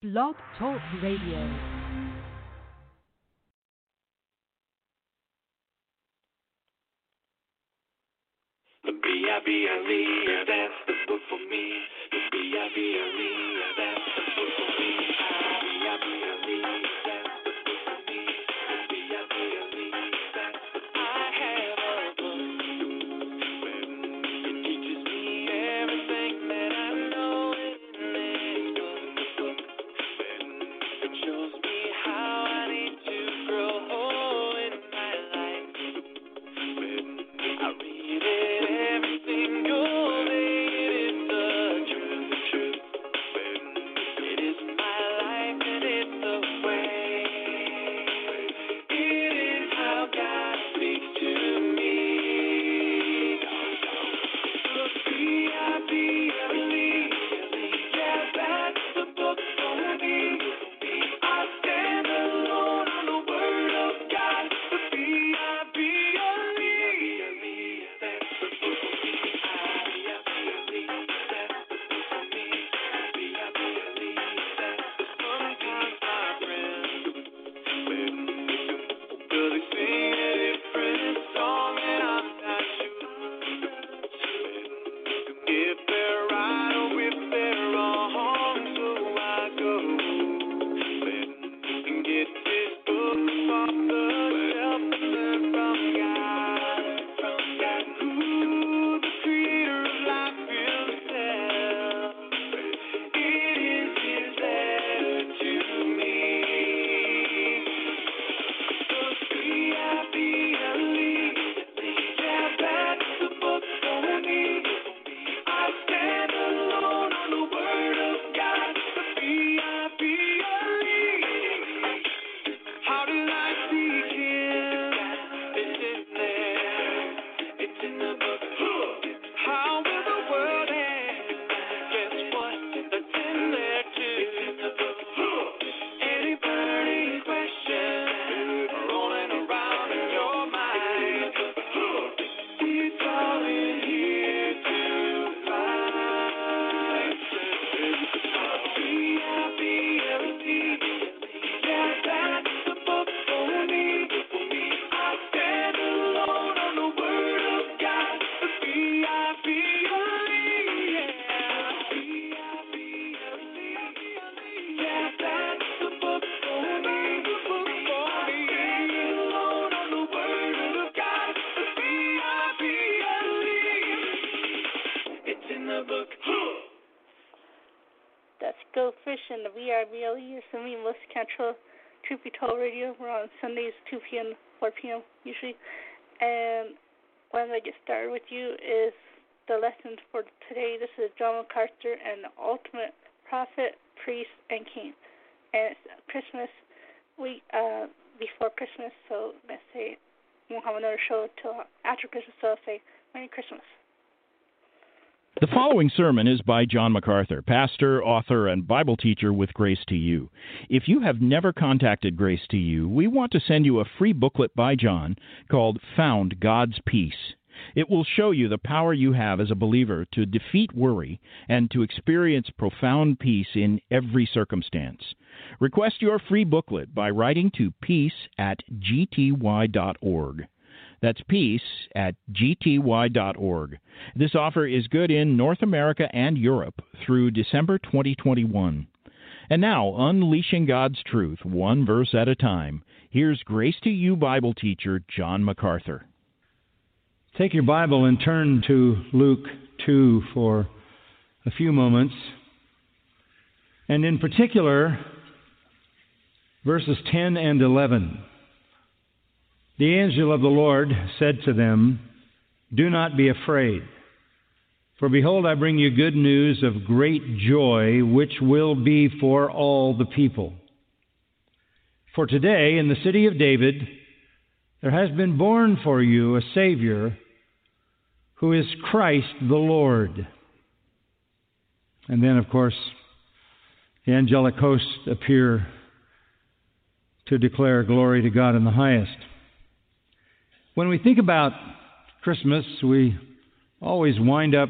Blog Talk Radio. The B-I-B-L-E, that's the book for me. The B-I-B-L-E, that's Control, Truth Be Told Radio. We're on Sundays, 2 p.m., 4 p.m. usually. And when I get started with you is the lesson for today. This is John MacArthur and the Ultimate Prophet, Priest, and King. And it's Christmas week uh, before Christmas, so let's say we won't have another show till after Christmas, so I'll say Merry Christmas. The following sermon is by John MacArthur, pastor, author, and Bible teacher with Grace to You. If you have never contacted Grace to You, we want to send you a free booklet by John called Found God's Peace. It will show you the power you have as a believer to defeat worry and to experience profound peace in every circumstance. Request your free booklet by writing to peace at gty.org. That's peace at gty.org. This offer is good in North America and Europe through December 2021. And now, unleashing God's truth one verse at a time, here's Grace to You Bible teacher John MacArthur. Take your Bible and turn to Luke 2 for a few moments. And in particular, verses 10 and 11. The angel of the Lord said to them, Do not be afraid, for behold, I bring you good news of great joy, which will be for all the people. For today, in the city of David, there has been born for you a Savior who is Christ the Lord. And then, of course, the angelic hosts appear to declare glory to God in the highest. When we think about Christmas, we always wind up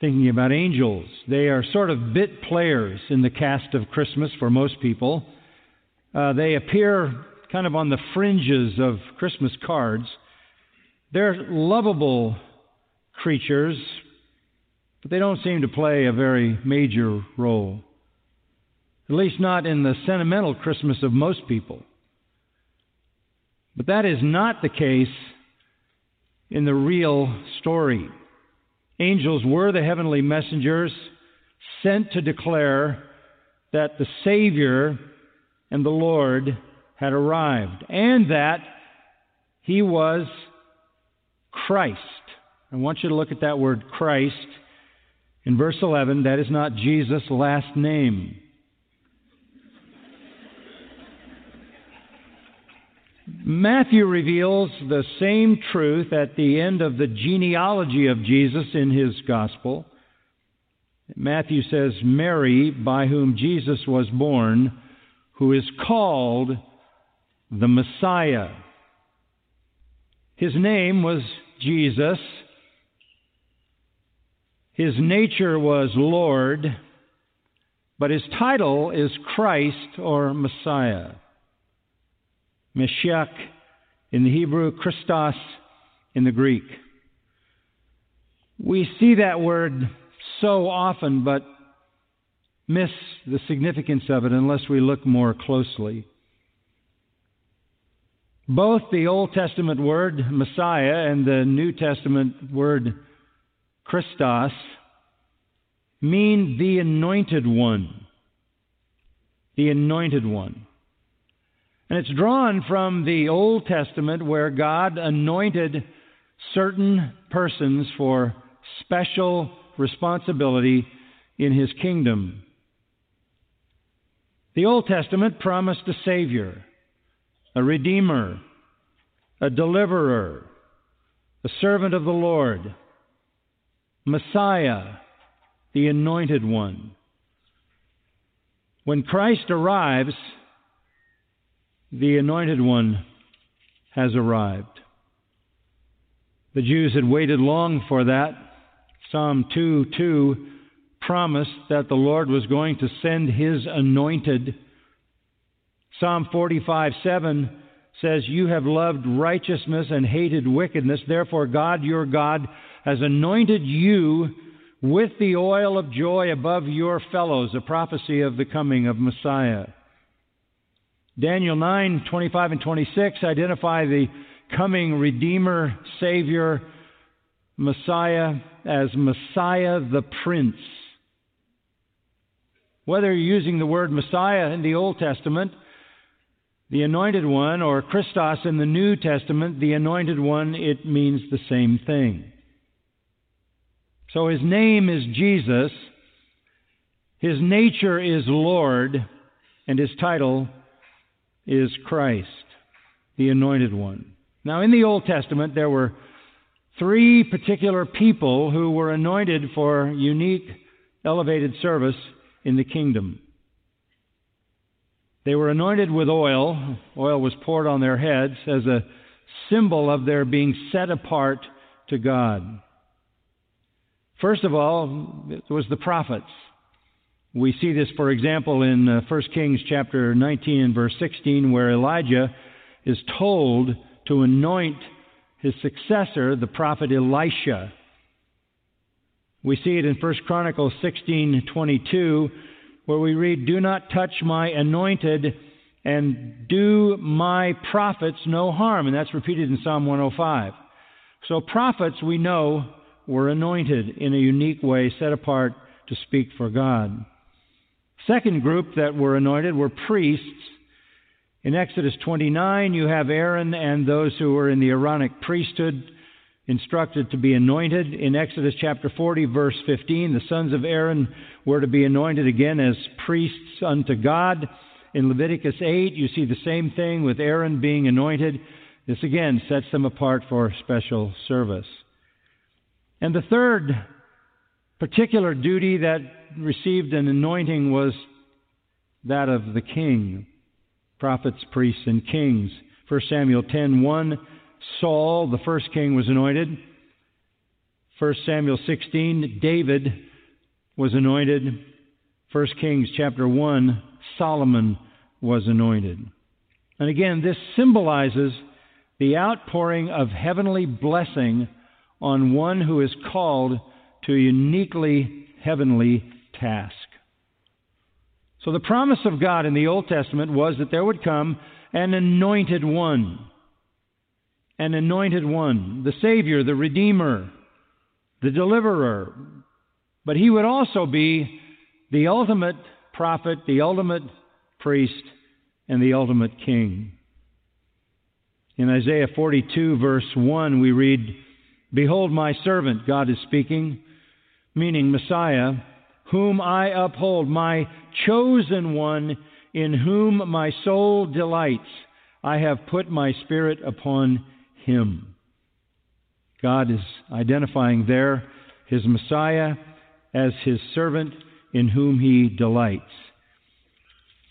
thinking about angels. They are sort of bit players in the cast of Christmas for most people. Uh, they appear kind of on the fringes of Christmas cards. They're lovable creatures, but they don't seem to play a very major role. At least not in the sentimental Christmas of most people. But that is not the case in the real story. Angels were the heavenly messengers sent to declare that the Savior and the Lord had arrived and that He was Christ. I want you to look at that word Christ in verse 11. That is not Jesus' last name. Matthew reveals the same truth at the end of the genealogy of Jesus in his gospel. Matthew says, Mary, by whom Jesus was born, who is called the Messiah. His name was Jesus. His nature was Lord, but his title is Christ or Messiah. Mashiach in the Hebrew, Christos in the Greek. We see that word so often, but miss the significance of it unless we look more closely. Both the Old Testament word Messiah and the New Testament word Christos mean the anointed one. The anointed one. And it's drawn from the Old Testament where God anointed certain persons for special responsibility in his kingdom. The Old Testament promised a Savior, a Redeemer, a Deliverer, a servant of the Lord, Messiah, the Anointed One. When Christ arrives, the Anointed One has arrived. The Jews had waited long for that. Psalm 2 2 promised that the Lord was going to send His anointed. Psalm 45 7 says, You have loved righteousness and hated wickedness. Therefore, God your God has anointed you with the oil of joy above your fellows, a prophecy of the coming of Messiah. Daniel 9, 25 and 26 identify the coming Redeemer, Savior, Messiah as Messiah the Prince. Whether you're using the word Messiah in the Old Testament, the Anointed One, or Christos in the New Testament, the Anointed One, it means the same thing. So his name is Jesus, his nature is Lord, and his title is Christ, the Anointed One. Now, in the Old Testament, there were three particular people who were anointed for unique, elevated service in the kingdom. They were anointed with oil. Oil was poured on their heads as a symbol of their being set apart to God. First of all, it was the prophets. We see this, for example, in uh, 1 Kings chapter 19 and verse 16, where Elijah is told to anoint his successor, the prophet Elisha. We see it in 1 Chronicles 16:22, where we read, "Do not touch my anointed and do my prophets no harm," and that's repeated in Psalm 105. So prophets, we know, were anointed in a unique way, set apart to speak for God. Second group that were anointed were priests. In Exodus 29, you have Aaron and those who were in the Aaronic priesthood instructed to be anointed. In Exodus chapter 40, verse 15, the sons of Aaron were to be anointed again as priests unto God. In Leviticus 8, you see the same thing with Aaron being anointed. This again sets them apart for special service. And the third particular duty that received an anointing was that of the king, prophets, priests, and kings. 1 Samuel 10:1, Saul, the first king, was anointed. 1 Samuel 16, David was anointed. 1 Kings chapter 1, Solomon was anointed. And again, this symbolizes the outpouring of heavenly blessing on one who is called to a uniquely heavenly task. So the promise of God in the Old Testament was that there would come an anointed one. An anointed one, the Savior, the Redeemer, the Deliverer. But he would also be the ultimate prophet, the ultimate priest, and the ultimate king. In Isaiah 42, verse 1, we read, Behold, my servant, God is speaking, meaning Messiah, whom I uphold, my chosen one, in whom my soul delights. I have put my spirit upon him. God is identifying there his Messiah as his servant in whom he delights.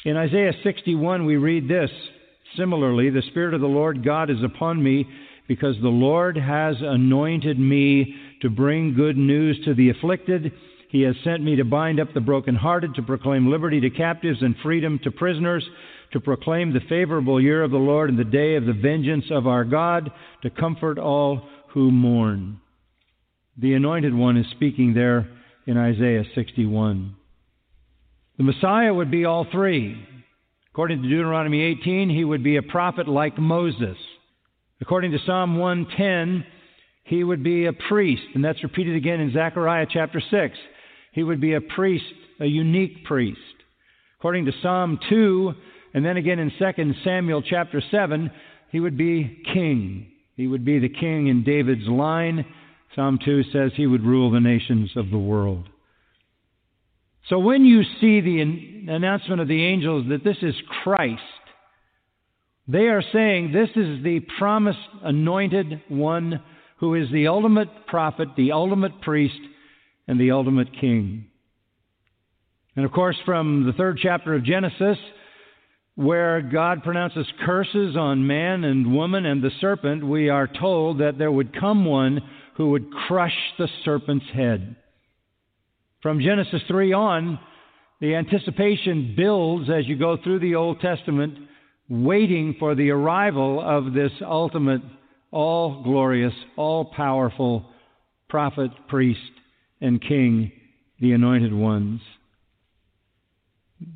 In Isaiah 61, we read this similarly The Spirit of the Lord God is upon me because the Lord has anointed me to bring good news to the afflicted. He has sent me to bind up the brokenhearted, to proclaim liberty to captives and freedom to prisoners, to proclaim the favorable year of the Lord and the day of the vengeance of our God, to comfort all who mourn. The Anointed One is speaking there in Isaiah 61. The Messiah would be all three. According to Deuteronomy 18, he would be a prophet like Moses. According to Psalm 110, he would be a priest, and that's repeated again in Zechariah chapter 6. He would be a priest, a unique priest. According to Psalm 2, and then again in 2 Samuel chapter 7, he would be king. He would be the king in David's line. Psalm 2 says he would rule the nations of the world. So when you see the announcement of the angels that this is Christ, they are saying this is the promised anointed one who is the ultimate prophet, the ultimate priest, and the ultimate king. And of course, from the third chapter of Genesis, where God pronounces curses on man and woman and the serpent, we are told that there would come one who would crush the serpent's head. From Genesis 3 on, the anticipation builds as you go through the Old Testament, waiting for the arrival of this ultimate, all glorious, all powerful prophet, priest, and king, the anointed ones.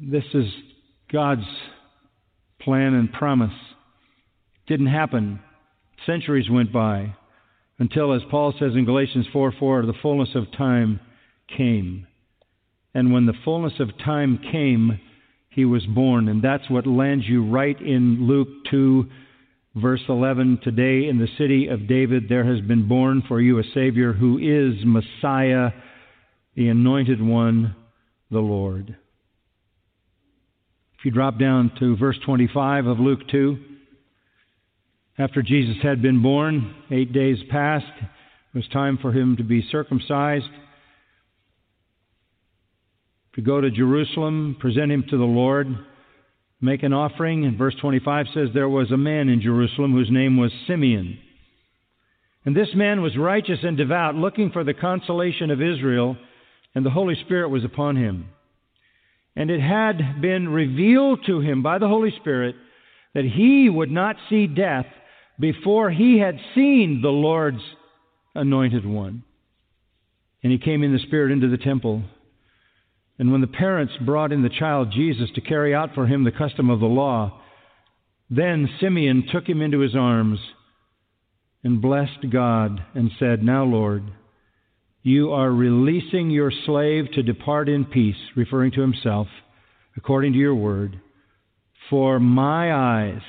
This is God's plan and promise. Didn't happen. Centuries went by until, as Paul says in Galatians 4 4, the fullness of time came. And when the fullness of time came, he was born. And that's what lands you right in Luke 2, verse 11. Today in the city of David there has been born for you a Savior who is Messiah, the anointed one, the Lord. If you drop down to verse 25 of Luke 2, after Jesus had been born, eight days passed. It was time for him to be circumcised to go to Jerusalem, present him to the Lord, make an offering. And verse 25 says, There was a man in Jerusalem whose name was Simeon. And this man was righteous and devout, looking for the consolation of Israel, and the Holy Spirit was upon him. And it had been revealed to him by the Holy Spirit that he would not see death before he had seen the Lord's anointed one. And he came in the Spirit into the temple. And when the parents brought in the child Jesus to carry out for him the custom of the law, then Simeon took him into his arms and blessed God and said, Now, Lord, you are releasing your slave to depart in peace, referring to himself, according to your word. For my eyes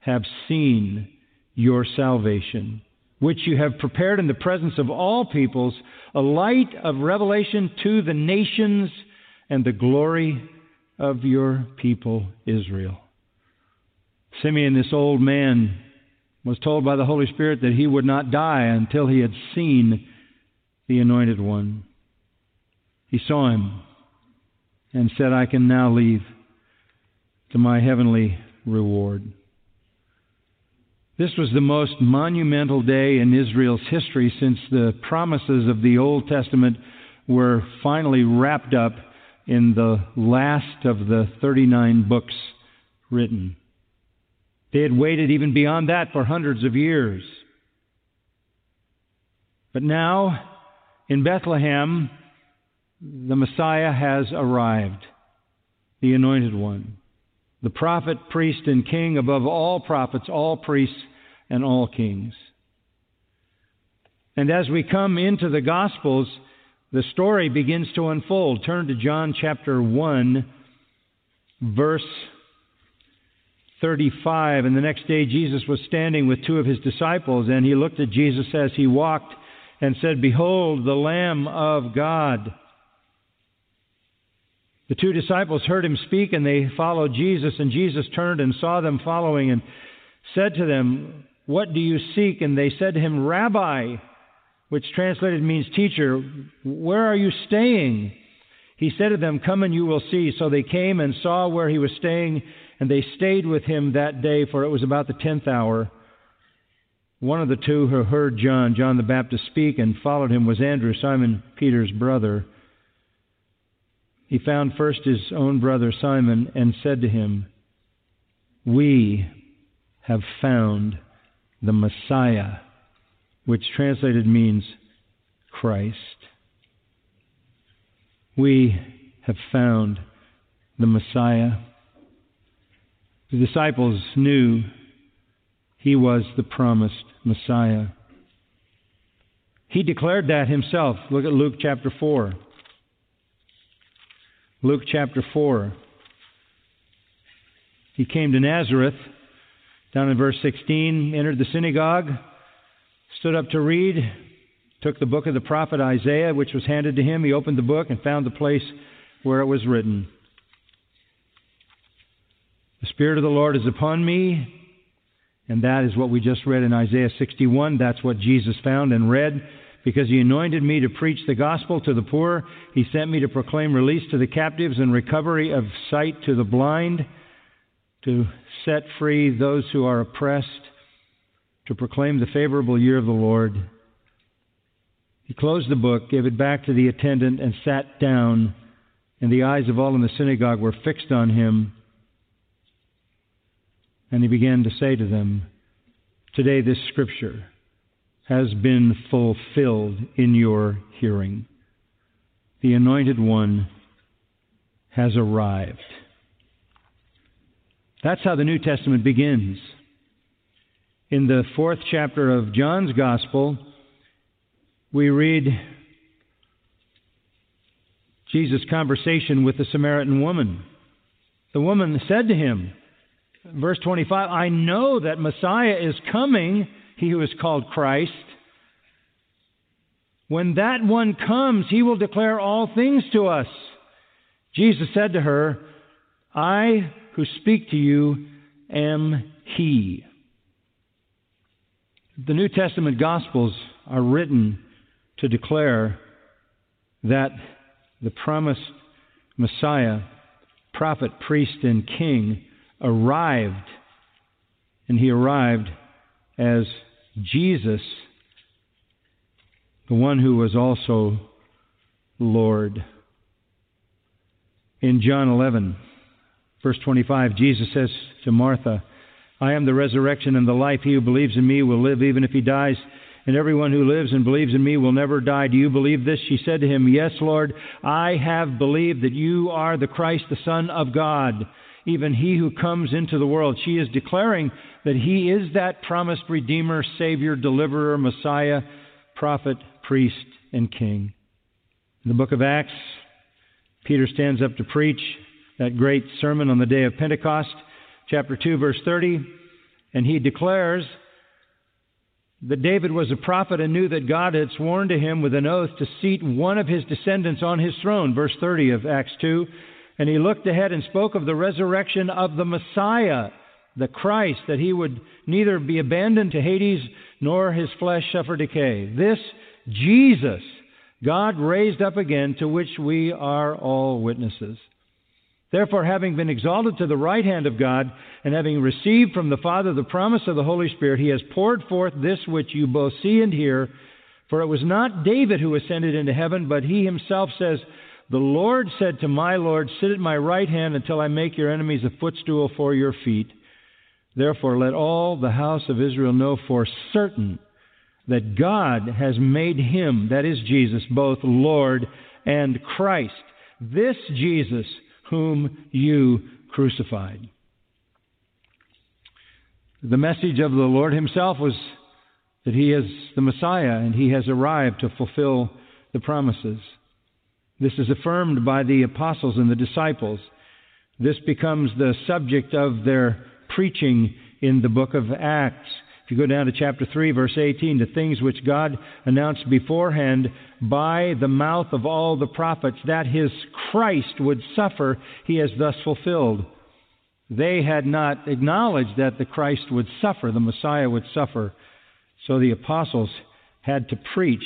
have seen your salvation, which you have prepared in the presence of all peoples, a light of revelation to the nations and the glory of your people Israel. Simeon, this old man, was told by the Holy Spirit that he would not die until he had seen the Anointed One. He saw him and said, I can now leave to my heavenly reward. This was the most monumental day in Israel's history since the promises of the Old Testament were finally wrapped up in the last of the 39 books written. They had waited even beyond that for hundreds of years. But now, in Bethlehem, the Messiah has arrived, the Anointed One the prophet, priest, and king above all prophets, all priests, and all kings. And as we come into the Gospels, the story begins to unfold. Turn to John chapter 1, verse 35. And the next day, Jesus was standing with two of his disciples, and he looked at Jesus as he walked and said, Behold, the Lamb of God. The two disciples heard him speak and they followed Jesus, and Jesus turned and saw them following and said to them, What do you seek? And they said to him, Rabbi, which translated means teacher, where are you staying? He said to them, Come and you will see. So they came and saw where he was staying, and they stayed with him that day, for it was about the tenth hour. One of the two who heard John, John the Baptist, speak and followed him was Andrew, Simon Peter's brother. He found first his own brother Simon and said to him, We have found the Messiah, which translated means Christ. We have found the Messiah. The disciples knew he was the promised Messiah. He declared that himself. Look at Luke chapter 4. Luke chapter 4. He came to Nazareth, down in verse 16, entered the synagogue, stood up to read, took the book of the prophet Isaiah, which was handed to him. He opened the book and found the place where it was written The Spirit of the Lord is upon me, and that is what we just read in Isaiah 61. That's what Jesus found and read because he anointed me to preach the gospel to the poor. He sent me to proclaim release to the captives and recovery of sight to the blind, to set free those who are oppressed, to proclaim the favorable year of the Lord. He closed the book, gave it back to the attendant, and sat down, and the eyes of all in the synagogue were fixed on him. And he began to say to them, Today this scripture has been fulfilled in your hearing. The Anointed One has arrived. That's how the New Testament begins. In the fourth chapter of John's Gospel, we read Jesus' conversation with the Samaritan woman. The woman said to him, verse 25, I know that Messiah is coming he who is called Christ. When that one comes, he will declare all things to us. Jesus said to her, I who speak to you am he. The New Testament Gospels are written to declare that the promised Messiah, prophet, priest, and king arrived, and he arrived as Jesus, the one who was also Lord. In John 11, verse 25, Jesus says to Martha, I am the resurrection and the life. He who believes in me will live even if he dies, and everyone who lives and believes in me will never die. Do you believe this? She said to him, Yes, Lord, I have believed that you are the Christ, the Son of God, even he who comes into the world. She is declaring that he is that promised Redeemer, Savior, Deliverer, Messiah, prophet, priest, and king. In the book of Acts, Peter stands up to preach that great sermon on the day of Pentecost, chapter 2, verse 30, and he declares that David was a prophet and knew that God had sworn to him with an oath to seat one of his descendants on his throne, verse 30 of Acts 2. And he looked ahead and spoke of the resurrection of the Messiah the Christ, that he would neither be abandoned to Hades nor his flesh suffer decay. This Jesus God raised up again, to which we are all witnesses. Therefore, having been exalted to the right hand of God, and having received from the Father the promise of the Holy Spirit, he has poured forth this which you both see and hear. For it was not David who ascended into heaven, but he himself says, The Lord said to my Lord, Sit at my right hand until I make your enemies a footstool for your feet. Therefore, let all the house of Israel know for certain that God has made him, that is Jesus, both Lord and Christ. This Jesus whom you crucified. The message of the Lord Himself was that He is the Messiah and He has arrived to fulfill the promises. This is affirmed by the apostles and the disciples. This becomes the subject of their preaching in the book of Acts. If you go down to chapter 3, verse 18, the things which God announced beforehand by the mouth of all the prophets that his Christ would suffer, he has thus fulfilled. They had not acknowledged that the Christ would suffer, the Messiah would suffer. So the apostles had to preach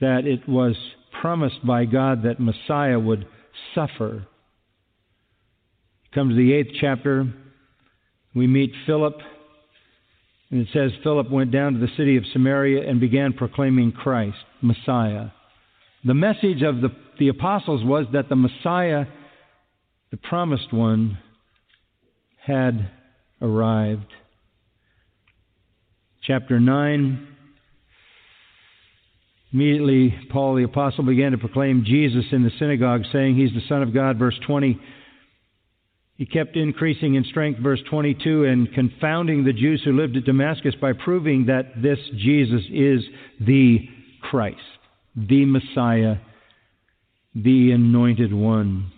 that it was promised by God that Messiah would suffer. Come to the eighth chapter. We meet Philip and it says Philip went down to the city of Samaria and began proclaiming Christ, Messiah. The message of the, the apostles was that the Messiah, the promised one, had arrived. Chapter 9. Immediately, Paul the apostle began to proclaim Jesus in the synagogue, saying, He's the Son of God. Verse 20. He kept increasing in strength, verse 22, and confounding the Jews who lived at Damascus by proving that this Jesus is the Christ, the Messiah, the Anointed One.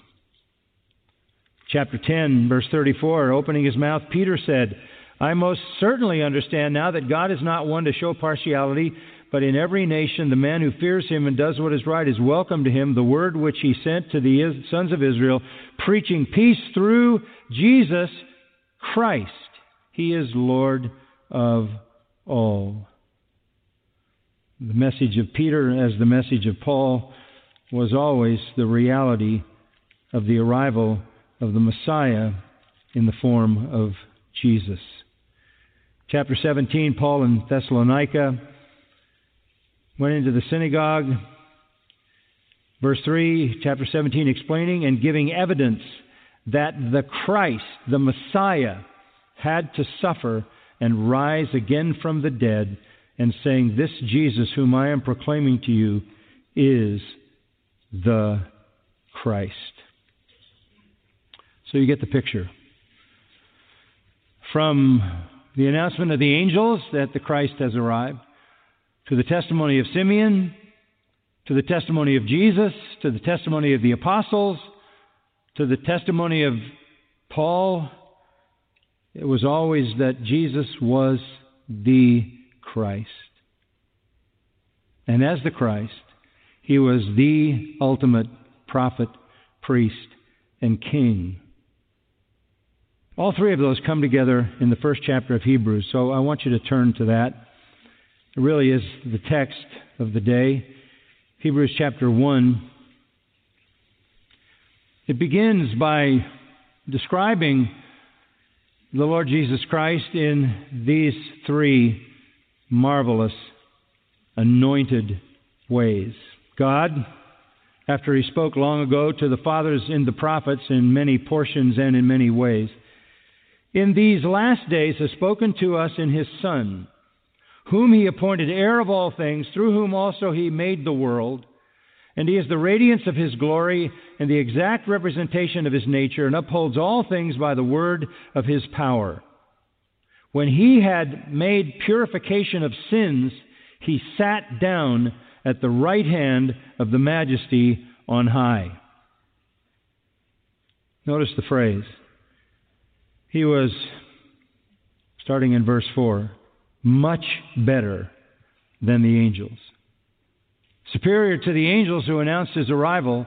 Chapter 10, verse 34, opening his mouth, Peter said, I most certainly understand now that God is not one to show partiality, but in every nation, the man who fears him and does what is right is welcome to him. The word which he sent to the sons of Israel, preaching peace through Jesus Christ. He is Lord of all. The message of Peter, as the message of Paul, was always the reality of the arrival of the Messiah in the form of Jesus. Chapter 17, Paul in Thessalonica went into the synagogue. Verse 3, chapter 17, explaining and giving evidence that the Christ, the Messiah, had to suffer and rise again from the dead, and saying, This Jesus, whom I am proclaiming to you, is the Christ. So you get the picture. From the announcement of the angels that the Christ has arrived, to the testimony of Simeon, to the testimony of Jesus, to the testimony of the apostles, to the testimony of Paul. It was always that Jesus was the Christ. And as the Christ, he was the ultimate prophet, priest, and king. All three of those come together in the first chapter of Hebrews, so I want you to turn to that. It really is the text of the day. Hebrews chapter 1. It begins by describing the Lord Jesus Christ in these three marvelous, anointed ways. God, after He spoke long ago to the fathers in the prophets in many portions and in many ways, in these last days has spoken to us in His Son whom he appointed heir of all things, through whom also he made the world. And he is the radiance of his glory and the exact representation of his nature, and upholds all things by the word of his power. When he had made purification of sins, he sat down at the right hand of the majesty on high. Notice the phrase. He was, starting in verse 4, much better than the angels. Superior to the angels who announced his arrival.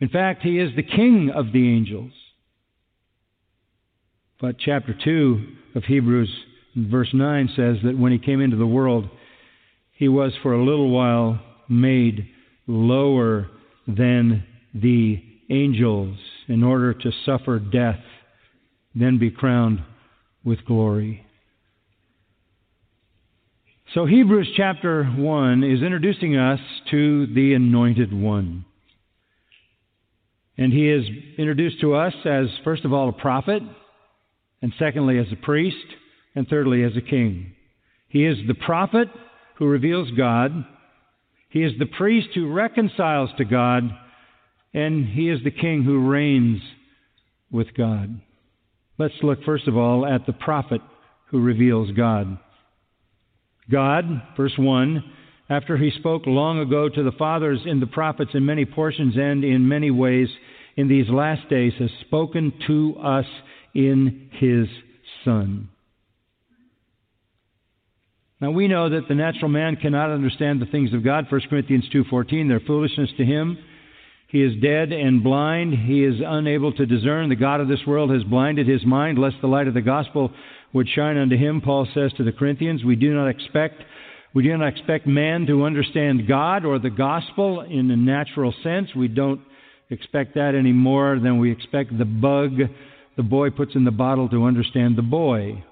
In fact, he is the king of the angels. But chapter 2 of Hebrews, verse 9, says that when he came into the world, he was for a little while made lower than the angels in order to suffer death, then be crowned with glory. So, Hebrews chapter 1 is introducing us to the Anointed One. And he is introduced to us as, first of all, a prophet, and secondly, as a priest, and thirdly, as a king. He is the prophet who reveals God, he is the priest who reconciles to God, and he is the king who reigns with God. Let's look, first of all, at the prophet who reveals God. God, verse 1, after he spoke long ago to the fathers in the prophets in many portions and in many ways, in these last days has spoken to us in his Son. Now we know that the natural man cannot understand the things of God. 1 Corinthians 2:14, they're foolishness to him. He is dead and blind. He is unable to discern. The God of this world has blinded his mind, lest the light of the gospel would shine unto him. Paul says to the Corinthians, we do not expect we do not expect man to understand God or the gospel in a natural sense. We don't expect that any more than we expect the bug the boy puts in the bottle to understand the boy.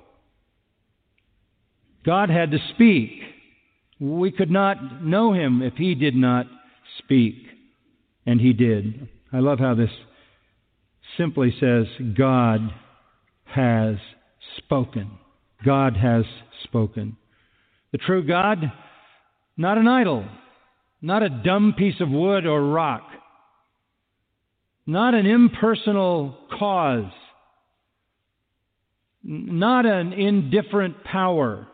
God had to speak. We could not know him if he did not speak. And he did. I love how this simply says, God has spoken. God has spoken. The true God, not an idol, not a dumb piece of wood or rock, not an impersonal cause, not an indifferent power.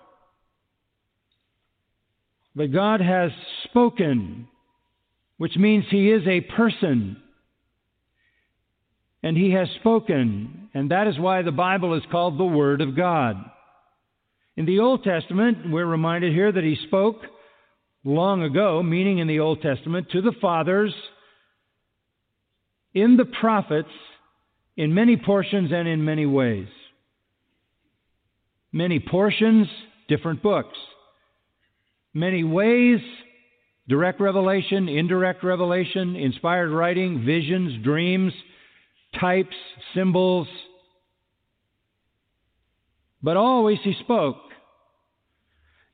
But God has spoken, which means He is a person. And He has spoken, and that is why the Bible is called the Word of God. In the Old Testament, we're reminded here that He spoke long ago, meaning in the Old Testament, to the fathers, in the prophets, in many portions and in many ways. Many portions, different books. Many ways, direct revelation, indirect revelation, inspired writing, visions, dreams, types, symbols. But always he spoke.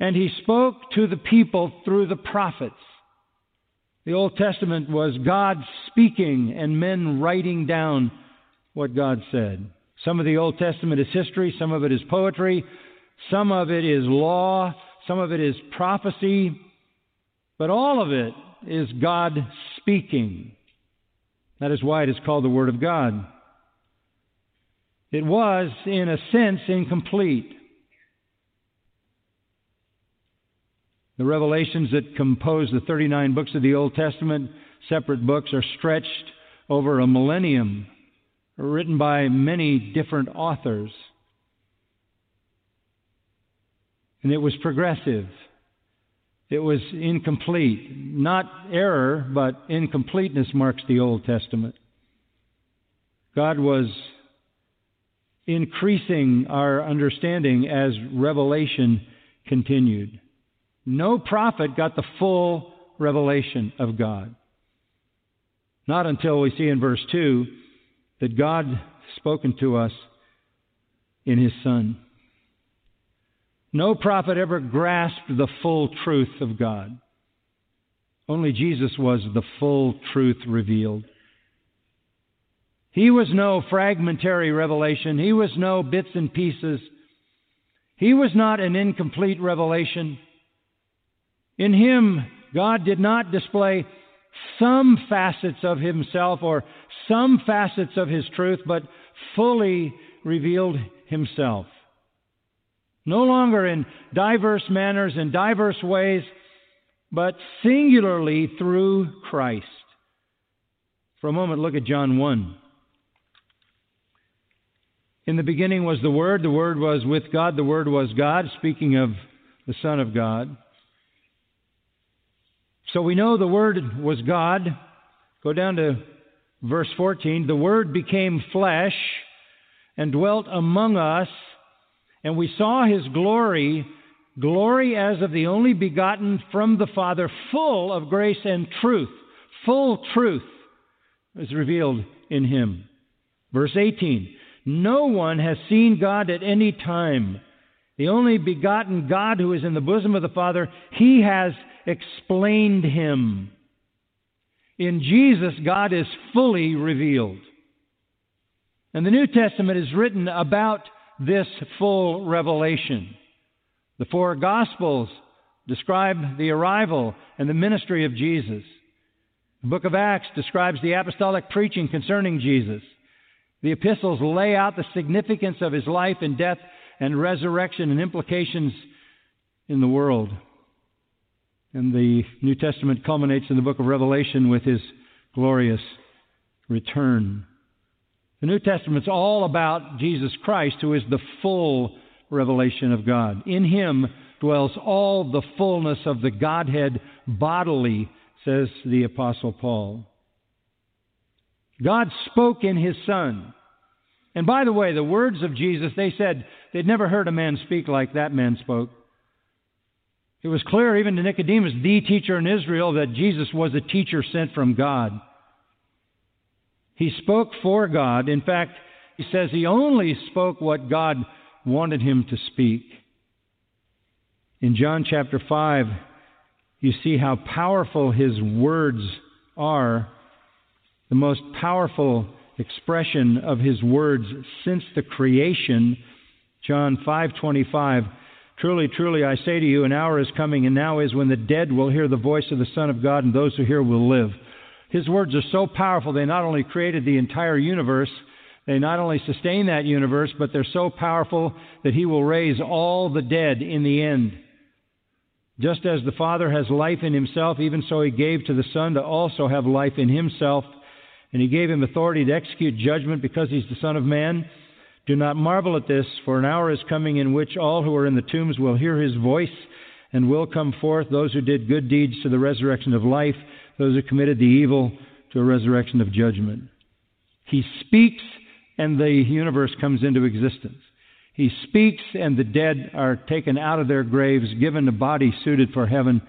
And he spoke to the people through the prophets. The Old Testament was God speaking and men writing down what God said. Some of the Old Testament is history, some of it is poetry, some of it is law, some of it is prophecy, but all of it is God speaking. That is why it is called the Word of God. It was, in a sense, incomplete. The revelations that compose the 39 books of the Old Testament, separate books, are stretched over a millennium, written by many different authors. And it was progressive. It was incomplete. Not error, but incompleteness marks the Old Testament. God was increasing our understanding as revelation continued. No prophet got the full revelation of God. Not until we see in verse 2 that God spoken to us in His Son. No prophet ever grasped the full truth of God. Only Jesus was the full truth revealed. He was no fragmentary revelation. He was no bits and pieces. He was not an incomplete revelation. In him, God did not display some facets of himself or some facets of his truth, but fully revealed himself. No longer in diverse manners and diverse ways, but singularly through Christ. For a moment, look at John 1. In the beginning was the Word, the Word was with God, the Word was God, speaking of the Son of God. So we know the Word was God. Go down to verse 14. The Word became flesh and dwelt among us, and we saw His glory, glory as of the only begotten from the Father, full of grace and truth. Full truth. is revealed in him. Verse 18 No one has seen God at any time. The only begotten God who is in the bosom of the Father, he has explained him. In Jesus, God is fully revealed. And the New Testament is written about this full revelation. The four Gospels describe the arrival and the ministry of Jesus. The book of Acts describes the apostolic preaching concerning Jesus. The epistles lay out the significance of his life and death and resurrection and implications in the world. And the New Testament culminates in the book of Revelation with his glorious return. The New Testament's all about Jesus Christ, who is the full revelation of God. In him dwells all the fullness of the Godhead bodily, says the Apostle Paul. God spoke in his Son. And by the way, the words of Jesus, they said they'd never heard a man speak like that man spoke. It was clear, even to Nicodemus, the teacher in Israel, that Jesus was a teacher sent from God. He spoke for God. In fact, he says he only spoke what God wanted him to speak. In John chapter 5, you see how powerful his words are. The most powerful expression of his words since the creation, John 5:25 Truly, truly, I say to you, an hour is coming, and now is when the dead will hear the voice of the Son of God, and those who hear will live. His words are so powerful, they not only created the entire universe, they not only sustain that universe, but they're so powerful that He will raise all the dead in the end. Just as the Father has life in Himself, even so He gave to the Son to also have life in Himself, and He gave Him authority to execute judgment because He's the Son of Man. Do not marvel at this, for an hour is coming in which all who are in the tombs will hear his voice and will come forth, those who did good deeds to the resurrection of life, those who committed the evil to a resurrection of judgment. He speaks and the universe comes into existence. He speaks and the dead are taken out of their graves, given a body suited for heaven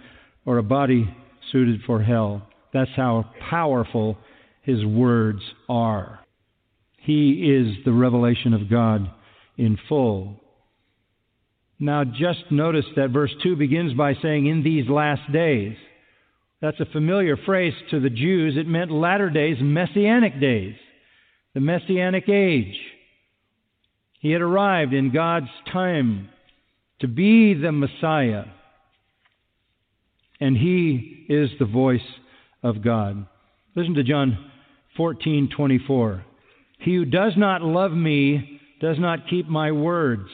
or a body suited for hell. That's how powerful his words are. He is the revelation of God in full. Now, just notice that verse 2 begins by saying, in these last days. That's a familiar phrase to the Jews. It meant latter days, messianic days, the messianic age. He had arrived in God's time to be the Messiah, and he is the voice of God. Listen to John 14:24. He who does not love me does not keep my words.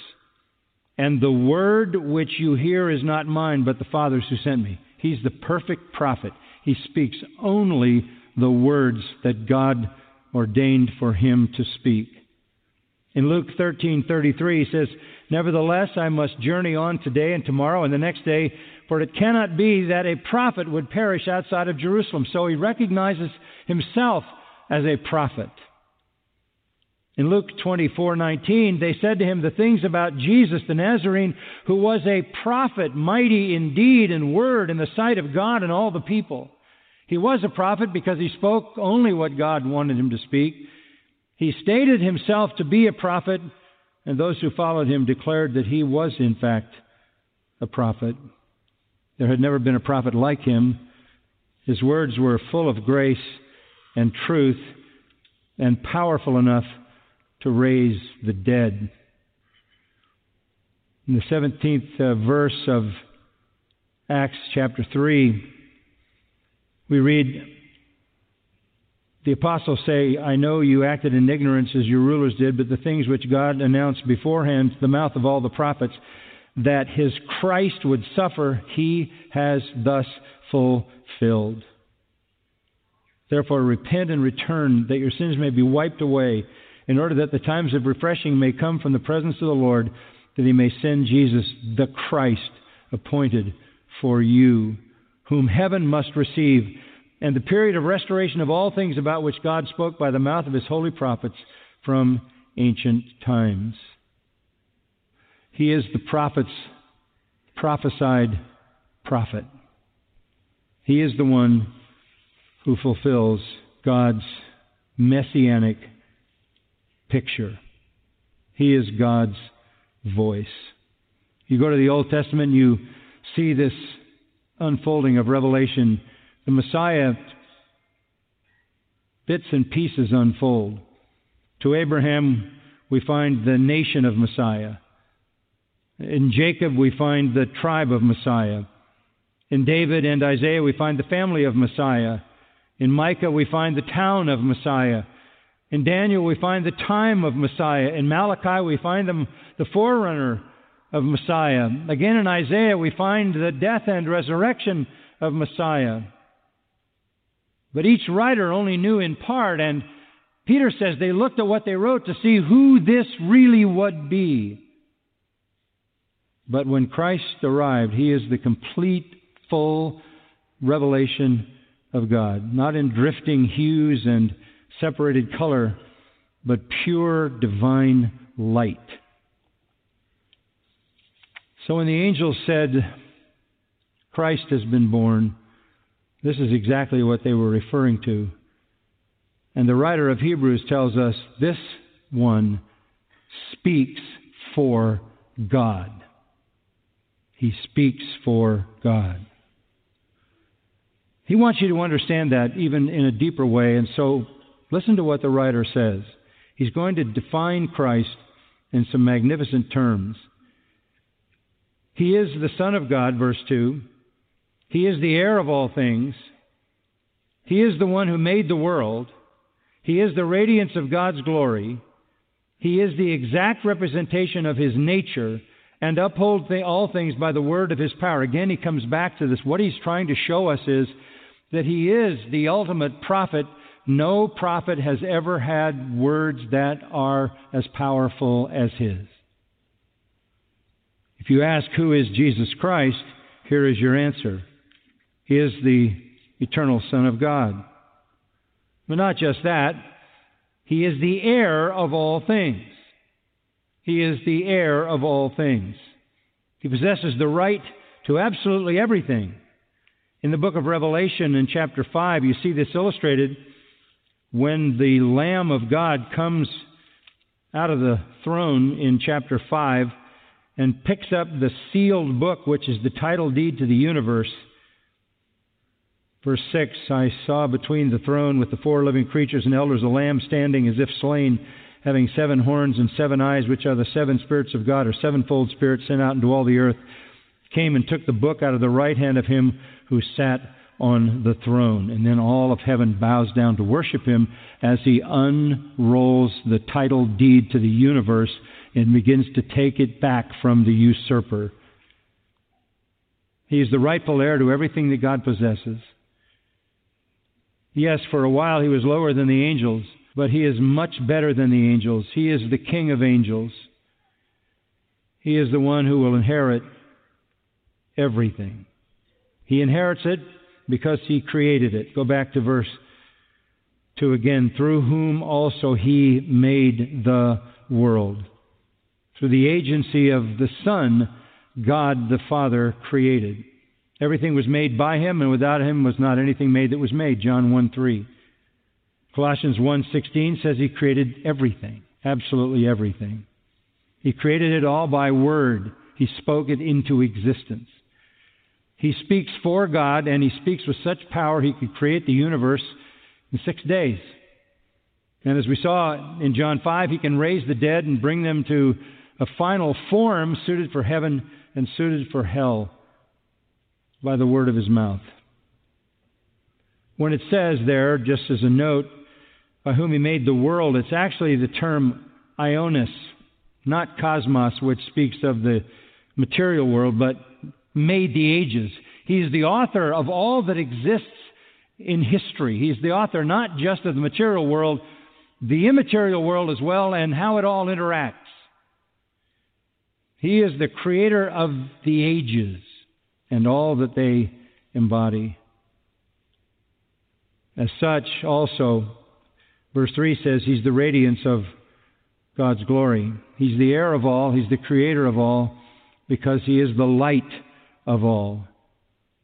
And the word which you hear is not mine, but the Father's who sent me. He's the perfect prophet. He speaks only the words that God ordained for him to speak. In Luke 13:33 he says, "Nevertheless I must journey on today and tomorrow and the next day, for it cannot be that a prophet would perish outside of Jerusalem." So he recognizes himself as a prophet. In Luke 24:19, they said to him the things about Jesus the Nazarene, who was a prophet, mighty in deed and word in the sight of God and all the people. He was a prophet because he spoke only what God wanted him to speak. He stated himself to be a prophet, and those who followed him declared that he was, in fact, a prophet. There had never been a prophet like him. His words were full of grace and truth and powerful enough to raise the dead. In the 17th uh, verse of Acts chapter 3, we read, The apostles say, I know you acted in ignorance as your rulers did, but the things which God announced beforehand, the mouth of all the prophets, that his Christ would suffer, he has thus fulfilled. Therefore, repent and return, that your sins may be wiped away in order that the times of refreshing may come from the presence of the Lord, that he may send Jesus, the Christ, appointed for you, whom heaven must receive, and the period of restoration of all things about which God spoke by the mouth of his holy prophets from ancient times. He is the prophet's prophesied prophet. He is the one who fulfills God's messianic picture. He is God's voice. You go to the Old Testament, you see this unfolding of Revelation. The Messiah, bits and pieces unfold. To Abraham, we find the nation of Messiah. In Jacob, we find the tribe of Messiah. In David and Isaiah, we find the family of Messiah. In Micah, we find the town of Messiah. In Daniel, we find the time of Messiah. In Malachi, we find the, the forerunner of Messiah. Again, in Isaiah, we find the death and resurrection of Messiah. But each writer only knew in part, and Peter says they looked at what they wrote to see who this really would be. But when Christ arrived, he is the complete, full revelation of God, not in drifting hues and separated color, but pure divine light. So when the angels said, Christ has been born, this is exactly what they were referring to. And the writer of Hebrews tells us this one speaks for God. He speaks for God. He wants you to understand that even in a deeper way, and so listen to what the writer says. He's going to define Christ in some magnificent terms. He is the Son of God, verse 2. He is the heir of all things. He is the one who made the world. He is the radiance of God's glory. He is the exact representation of His nature and upholds all things by the word of His power. Again, he comes back to this. What he's trying to show us is that He is the ultimate prophet. No prophet has ever had words that are as powerful as His. If you ask who is Jesus Christ, here is your answer. He is the eternal Son of God. But not just that, he is the heir of all things. He is the heir of all things. He possesses the right to absolutely everything. In the book of Revelation, in chapter 5, you see this illustrated when the Lamb of God comes out of the throne in chapter 5 and picks up the sealed book, which is the title deed to the universe. Verse 6 I saw between the throne with the four living creatures and elders a lamb standing as if slain, having seven horns and seven eyes, which are the seven spirits of God, or sevenfold spirits sent out into all the earth, came and took the book out of the right hand of him who sat on the throne. And then all of heaven bows down to worship him as he unrolls the title deed to the universe and begins to take it back from the usurper. He is the rightful heir to everything that God possesses. Yes, for a while he was lower than the angels, but he is much better than the angels. He is the king of angels. He is the one who will inherit everything. He inherits it because he created it. Go back to verse 2 again. Through whom also he made the world. Through the agency of the Son, God the Father created. Everything was made by him, and without him was not anything made that was made. John 1 3. Colossians 1:16 says he created everything, absolutely everything. He created it all by word. He spoke it into existence. He speaks for God, and he speaks with such power he could create the universe in six days. And as we saw in John 5, he can raise the dead and bring them to a final form suited for heaven and suited for hell by the word of his mouth. When it says there, just as a note, by whom he made the world, it's actually the term aionas, not cosmos, which speaks of the material world, but made the ages. He's the author of all that exists in history. He's the author not just of the material world, the immaterial world as well, and how it all interacts. He is the creator of the ages and all that they embody. As such, also, verse 3 says he's the radiance of God's glory. He's the heir of all, he's the creator of all, because he is the light of all.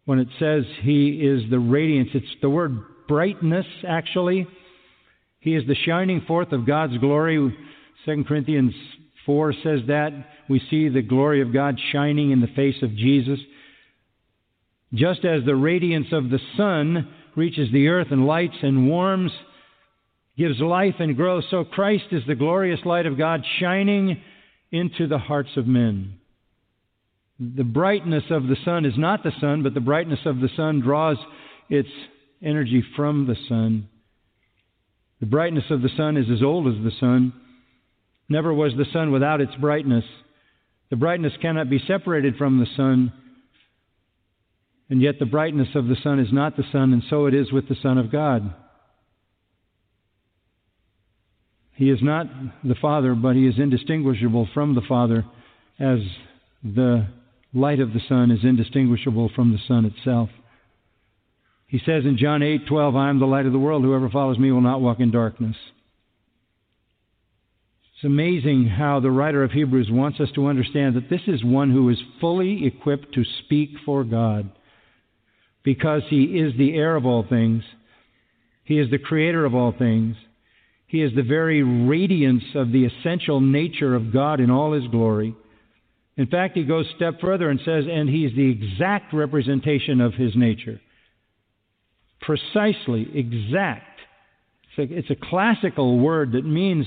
When it says he is the radiance, it's the word brightness, actually. He is the shining forth of God's glory. 2 Corinthians 4 says that. We see the glory of God shining in the face of Jesus. Just as the radiance of the sun reaches the earth and lights and warms, gives life and growth, so Christ is the glorious light of God shining into the hearts of men. The brightness of the sun is not the sun, but the brightness of the sun draws its energy from the sun. The brightness of the sun is as old as the sun. Never was the sun without its brightness. The brightness cannot be separated from the sun. And yet the brightness of the sun is not the sun, and so it is with the Son of God. He is not the Father, but he is indistinguishable from the Father, as the light of the sun is indistinguishable from the sun itself. He says in John 8:12, "I am the light of the world. Whoever follows me will not walk in darkness." It's amazing how the writer of Hebrews wants us to understand that this is one who is fully equipped to speak for God because he is the heir of all things. He is the creator of all things. He is the very radiance of the essential nature of God in all his glory. In fact, he goes a step further and says, and he is the exact representation of his nature. Precisely, exact. It's a, it's a classical word that means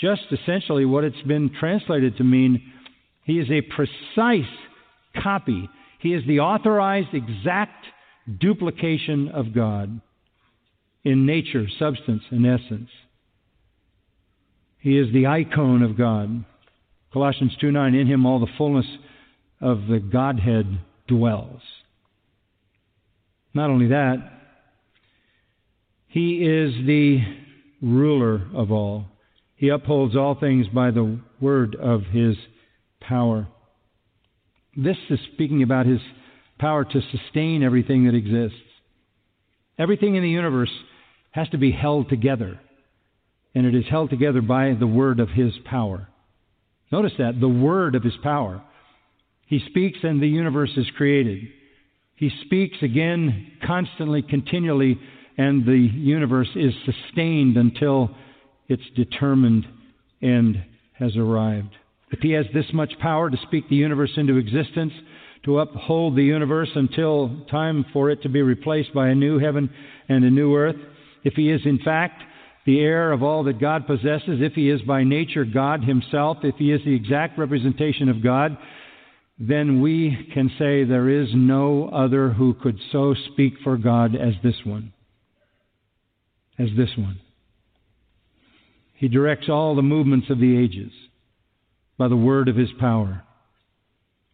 just essentially what it's been translated to mean. He is a precise copy. He is the authorized, exact duplication of God in nature, substance, and essence. He is the icon of God. Colossians 2 9, in him all the fullness of the Godhead dwells. Not only that, he is the ruler of all. He upholds all things by the word of his power. This is speaking about his power to sustain everything that exists. Everything in the universe has to be held together, and it is held together by the word of his power. Notice that, the word of his power. He speaks and the universe is created. He speaks again, constantly, continually, and the universe is sustained until its determined end has arrived. If he has this much power to speak the universe into existence, to uphold the universe until time for it to be replaced by a new heaven and a new earth, if he is in fact the heir of all that God possesses, if he is by nature God himself, if he is the exact representation of God, then we can say there is no other who could so speak for God as this one. As this one. He directs all the movements of the ages by the word of his power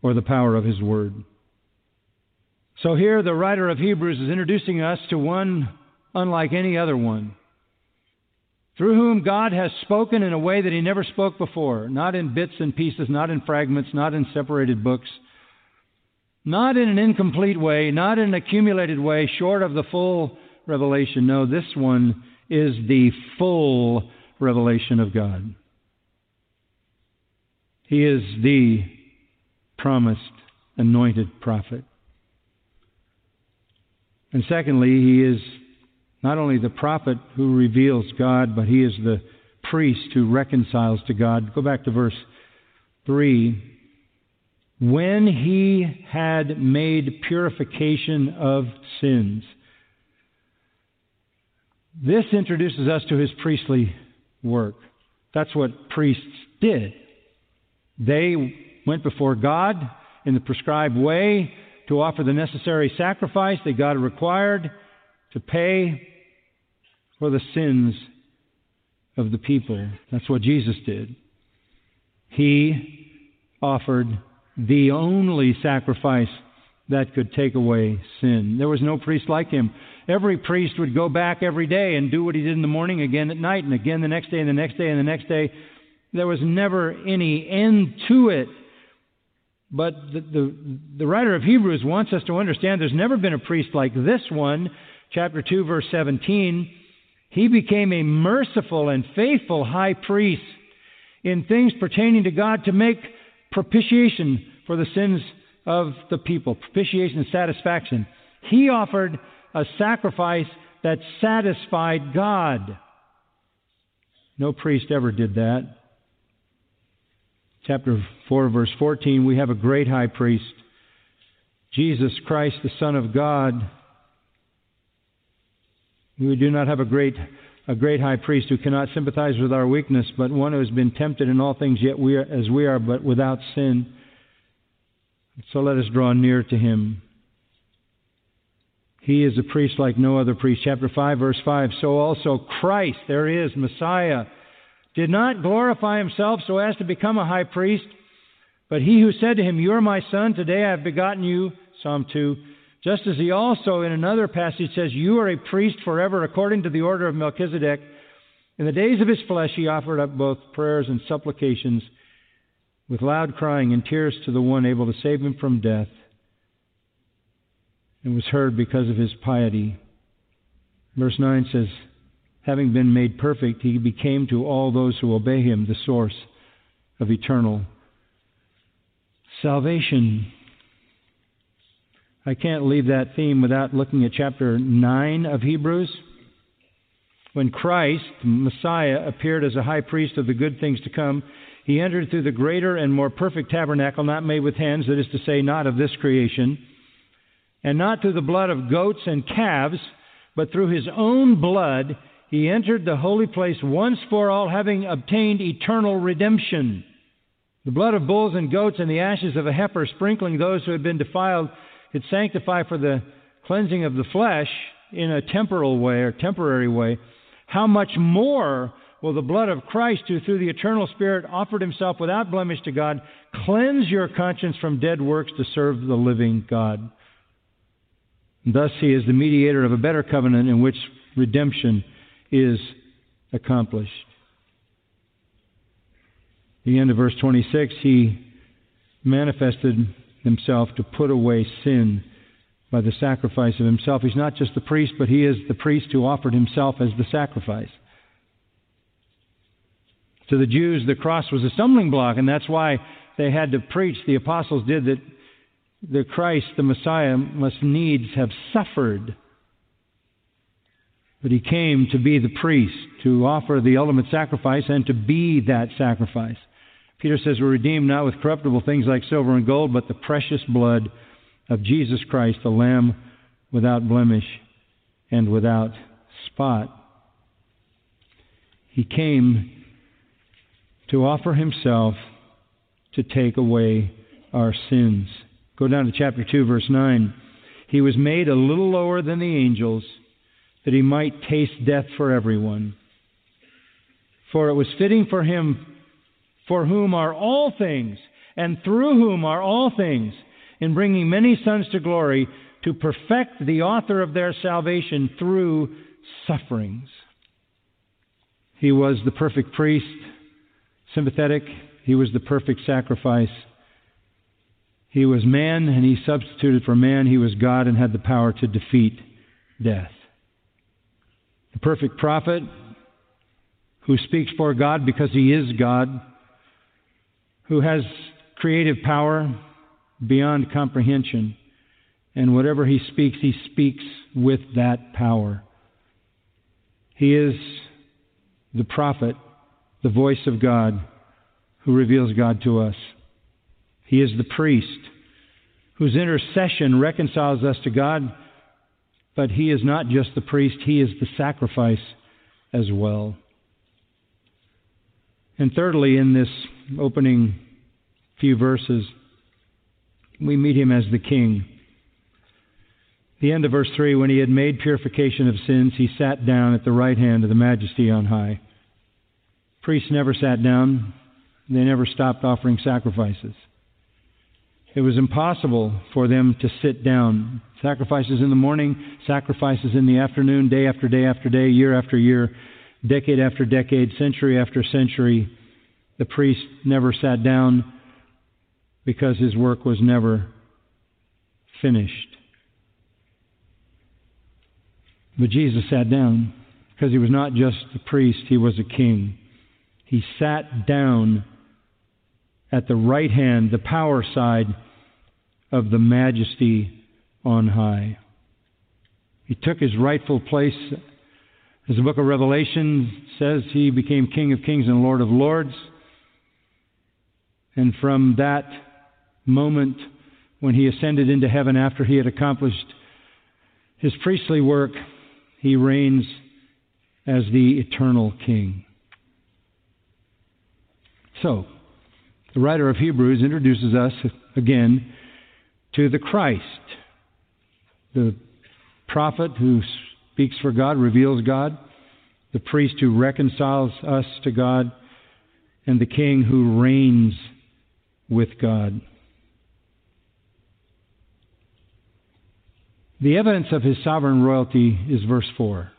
or the power of his word. So here the writer of Hebrews is introducing us to one unlike any other one through whom God has spoken in a way that he never spoke before, not in bits and pieces, not in fragments, not in separated books, not in an incomplete way, not in an accumulated way, short of the full revelation. No, this one is the full revelation of God. He is the promised anointed prophet. And secondly, he is not only the prophet who reveals God, but he is the priest who reconciles to God. Go back to verse 3. When he had made purification of sins. This introduces us to his priestly work. That's what priests did. They went before God in the prescribed way to offer the necessary sacrifice that God required to pay for the sins of the people. That's what Jesus did. He offered the only sacrifice that could take away sin. There was no priest like him. Every priest would go back every day and do what he did in the morning, again at night, and again the next day, and the next day, and the next day. There was never any end to it. But the, the, the writer of Hebrews wants us to understand there's never been a priest like this one. Chapter 2, verse 17. He became a merciful and faithful high priest in things pertaining to God to make propitiation for the sins of the people, propitiation and satisfaction. He offered a sacrifice that satisfied God. No priest ever did that. Chapter 4, verse 14, we have a great high priest, Jesus Christ, the Son of God. We do not have a great, a great high priest who cannot sympathize with our weakness, but one who has been tempted in all things, yet we are, as we are, but without sin. So let us draw near to him. He is a priest like no other priest. Chapter 5, verse 5. So also Christ, there is, Messiah, did not glorify himself so as to become a high priest, but he who said to him, You are my son, today I have begotten you, Psalm 2, just as he also in another passage says, You are a priest forever according to the order of Melchizedek. In the days of his flesh he offered up both prayers and supplications with loud crying and tears to the one able to save him from death, and was heard because of his piety. Verse 9 says, Having been made perfect, he became to all those who obey him the source of eternal salvation. I can't leave that theme without looking at chapter 9 of Hebrews. When Christ, Messiah, appeared as a high priest of the good things to come, he entered through the greater and more perfect tabernacle, not made with hands, that is to say, not of this creation, and not through the blood of goats and calves, but through his own blood, he entered the holy place once for all, having obtained eternal redemption. The blood of bulls and goats and the ashes of a heifer, sprinkling those who had been defiled, could sanctify for the cleansing of the flesh in a temporal way or temporary way. How much more will the blood of Christ, who through the eternal Spirit offered himself without blemish to God, cleanse your conscience from dead works to serve the living God? Thus, he is the mediator of a better covenant in which redemption is accomplished. The end of verse 26, he manifested himself to put away sin by the sacrifice of himself. He's not just the priest, but he is the priest who offered himself as the sacrifice. To the Jews, the cross was a stumbling block, and that's why they had to preach, the apostles did, that the Christ, the Messiah, must needs have suffered but he came to be the priest, to offer the ultimate sacrifice, and to be that sacrifice. Peter says, We're redeemed not with corruptible things like silver and gold, but the precious blood of Jesus Christ, the Lamb without blemish and without spot. He came to offer himself to take away our sins. Go down to chapter 2, verse 9. He was made a little lower than the angels that he might taste death for everyone. For it was fitting for him, for whom are all things, and through whom are all things, in bringing many sons to glory, to perfect the author of their salvation through sufferings. He was the perfect priest, sympathetic. He was the perfect sacrifice. He was man, and he substituted for man. He was God and had the power to defeat death the perfect prophet who speaks for God because he is God, who has creative power beyond comprehension. And whatever he speaks, he speaks with that power. He is the prophet, the voice of God, who reveals God to us. He is the priest whose intercession reconciles us to God but he is not just the priest, he is the sacrifice as well. And thirdly, in this opening few verses, we meet him as the king. The end of verse 3 when he had made purification of sins, he sat down at the right hand of the majesty on high. Priests never sat down, they never stopped offering sacrifices. It was impossible for them to sit down. Sacrifices in the morning, sacrifices in the afternoon, day after day after day, year after year, decade after decade, century after century. The priest never sat down because his work was never finished. But Jesus sat down because he was not just a priest, he was a king. He sat down at the right hand, the power side of the majesty on high. He took his rightful place As the book of Revelation says, he became King of Kings and Lord of Lords. And from that moment when he ascended into heaven after he had accomplished his priestly work, he reigns as the eternal King. So, the writer of Hebrews introduces us again to the Christ, the prophet who speaks for God, reveals God, the priest who reconciles us to God, and the king who reigns with God. The evidence of his sovereign royalty is verse 4.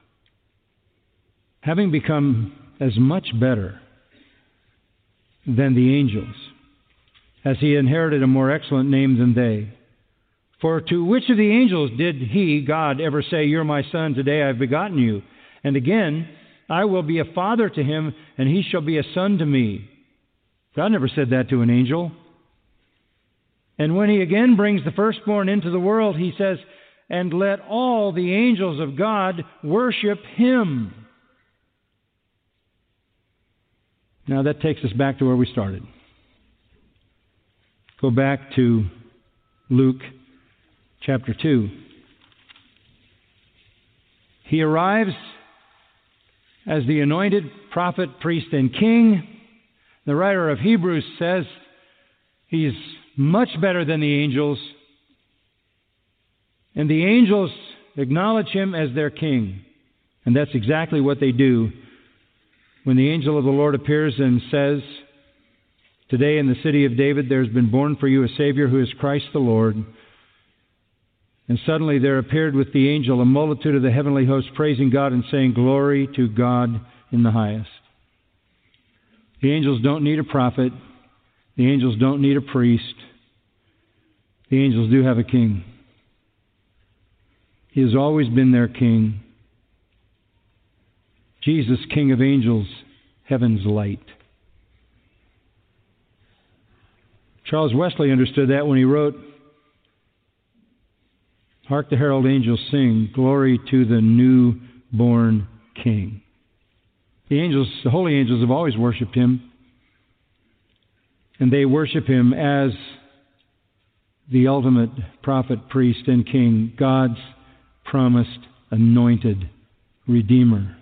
Having become as much better than the angels, as he inherited a more excellent name than they. For to which of the angels did he, God, ever say, You're my son, today I've begotten you? And again, I will be a father to him, and he shall be a son to me. God never said that to an angel. And when he again brings the firstborn into the world, he says, And let all the angels of God worship him. Now that takes us back to where we started. Go back to Luke chapter 2. He arrives as the anointed prophet, priest, and king. The writer of Hebrews says he's much better than the angels. And the angels acknowledge him as their king. And that's exactly what they do when the angel of the Lord appears and says, Today in the city of David there has been born for you a Savior who is Christ the Lord. And suddenly there appeared with the angel a multitude of the heavenly host praising God and saying, Glory to God in the highest. The angels don't need a prophet. The angels don't need a priest. The angels do have a king. He has always been their king. Jesus, King of angels, heaven's light. Charles Wesley understood that when he wrote, Hark the herald angels sing, Glory to the new-born King. The angels, the holy angels, have always worshipped him, and they worship him as the ultimate prophet, priest, and king, God's promised anointed Redeemer.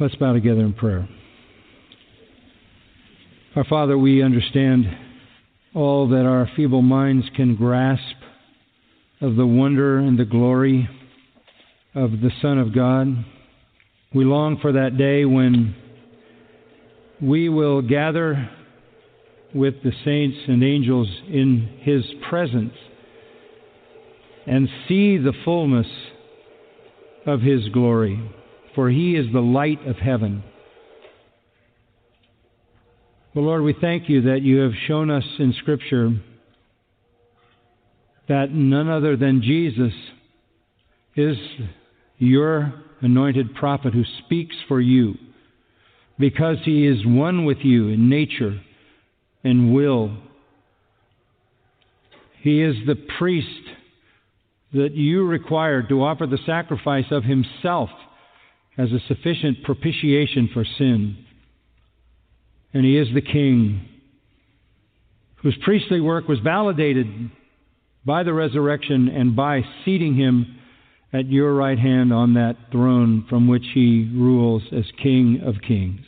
Let's bow together in prayer. Our Father, we understand all that our feeble minds can grasp of the wonder and the glory of the Son of God. We long for that day when we will gather with the saints and angels in His presence and see the fullness of His glory, for He is the light of heaven. Well, Lord, we thank you that you have shown us in Scripture that none other than Jesus is your anointed prophet who speaks for you because he is one with you in nature and will. He is the priest that you required to offer the sacrifice of himself as a sufficient propitiation for sin and he is the king whose priestly work was validated by the resurrection and by seating him at your right hand on that throne from which he rules as King of Kings.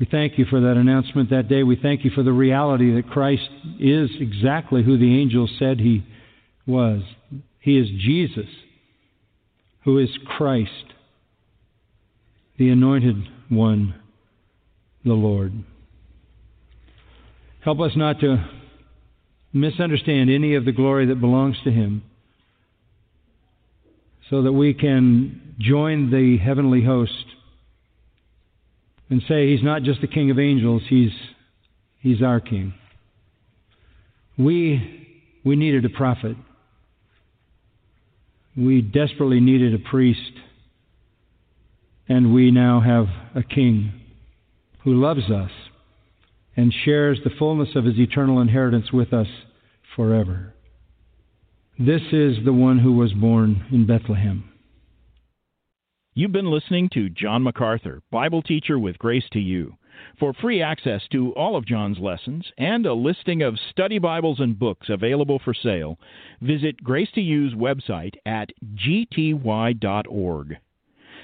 We thank you for that announcement that day. We thank you for the reality that Christ is exactly who the angels said he was. He is Jesus, who is Christ the Anointed One, the Lord. Help us not to misunderstand any of the glory that belongs to Him so that we can join the heavenly host and say He's not just the King of angels, He's, he's our King. We, we needed a prophet. We desperately needed a priest and we now have a King who loves us and shares the fullness of his eternal inheritance with us forever. This is the one who was born in Bethlehem. You've been listening to John MacArthur, Bible teacher with Grace to You. For free access to all of John's lessons and a listing of study Bibles and books available for sale, visit Grace to You's website at gty.org.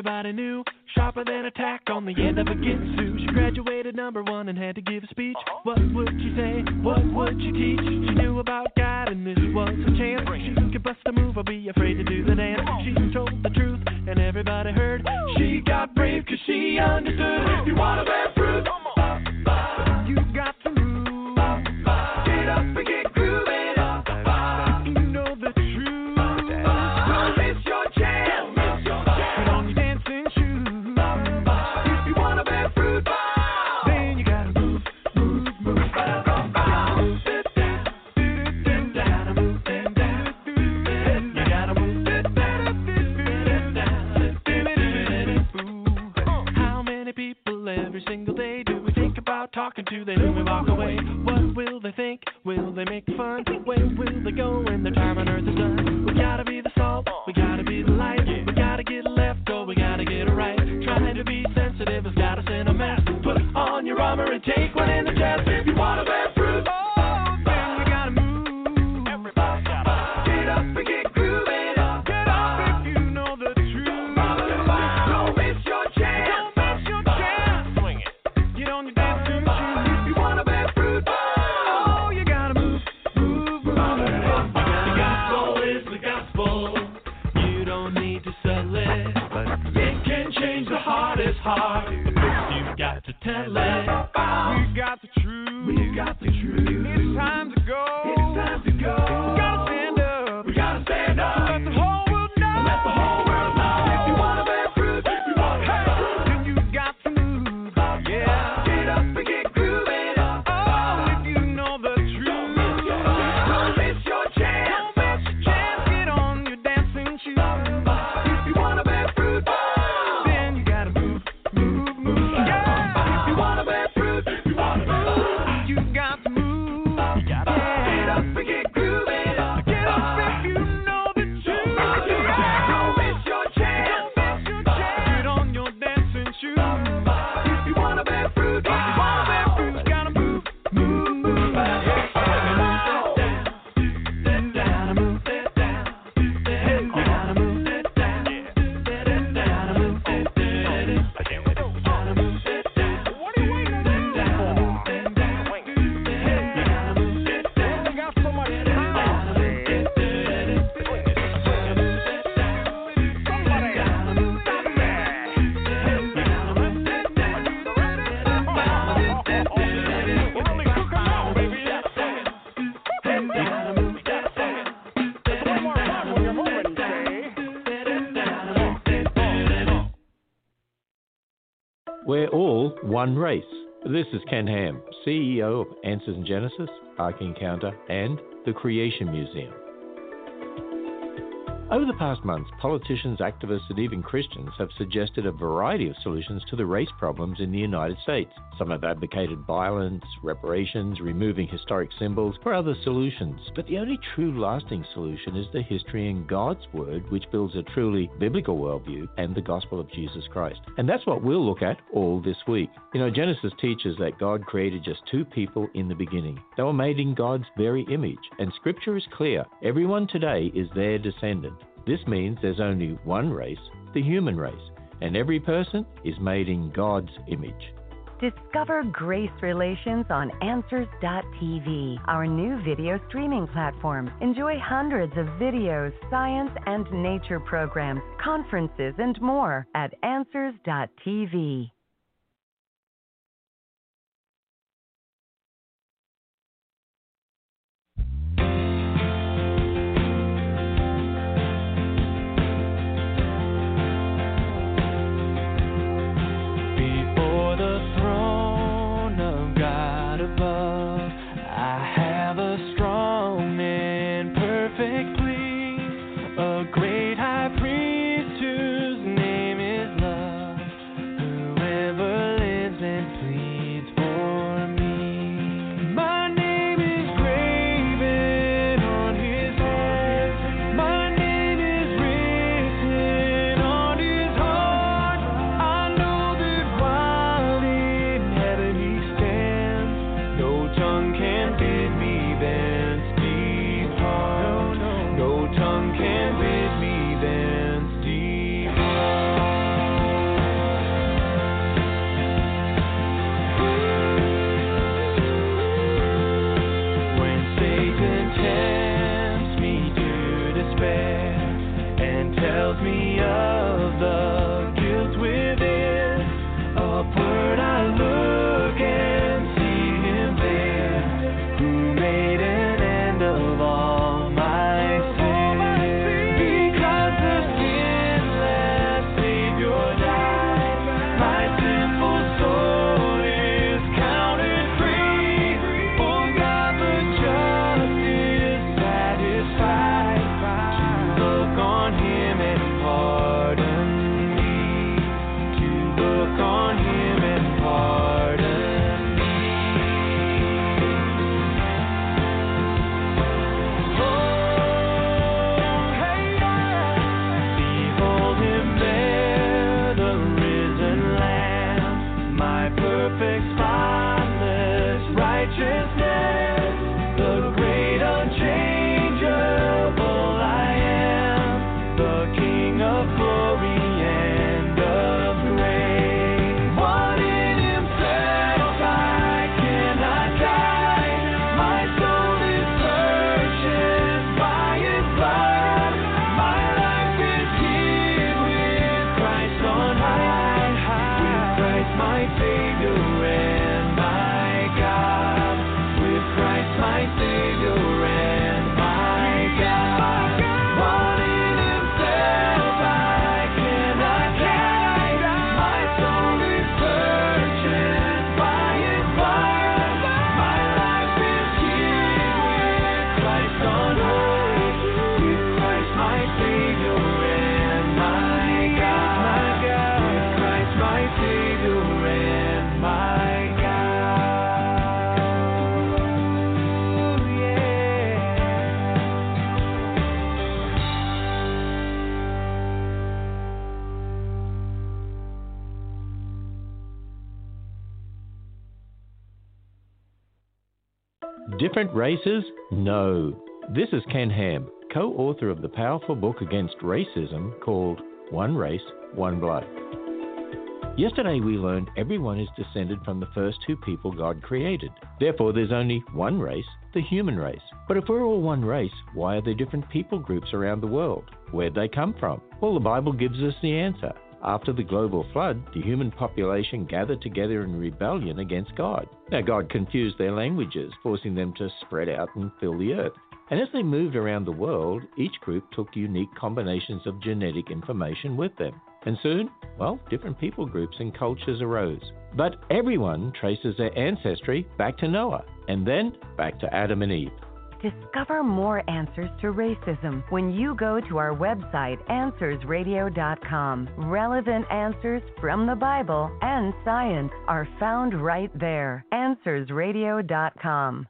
Everybody knew. Sharper than a tack on the end of a ginsu. She graduated number one and had to give a speech. What would she say? What would she teach? She knew about God and this was her chance. She could bust a move or be afraid to do the dance. She told the truth and everybody heard. She got brave cause she understood. If you want to one race. This is Ken Ham, CEO of Answers in Genesis, Ark Encounter, and the Creation Museum. Over the past months, politicians, activists, and even Christians have suggested a variety of solutions to the race problems in the United States. Some have advocated violence, reparations, removing historic symbols, or other solutions. But the only true lasting solution is the history in God's Word, which builds a truly biblical worldview and the gospel of Jesus Christ. And that's what we'll look at all this week. You know, Genesis teaches that God created just two people in the beginning. They were made in God's very image. And Scripture is clear everyone today is their descendant. This means there's only one race, the human race, and every person is made in God's image. Discover Grace Relations on Answers.tv, our new video streaming platform. Enjoy hundreds of videos, science and nature programs, conferences, and more at Answers.tv. Different races? No. This is Ken Ham, co author of the powerful book against racism called One Race, One Blood. Yesterday we learned everyone is descended from the first two people God created. Therefore, there's only one race, the human race. But if we're all one race, why are there different people groups around the world? Where'd they come from? Well, the Bible gives us the answer. After the global flood, the human population gathered together in rebellion against God. Now, God confused their languages, forcing them to spread out and fill the earth. And as they moved around the world, each group took unique combinations of genetic information with them. And soon, well, different people groups and cultures arose. But everyone traces their ancestry back to Noah, and then back to Adam and Eve. Discover more answers to racism when you go to our website, AnswersRadio.com. Relevant answers from the Bible and science are found right there. AnswersRadio.com.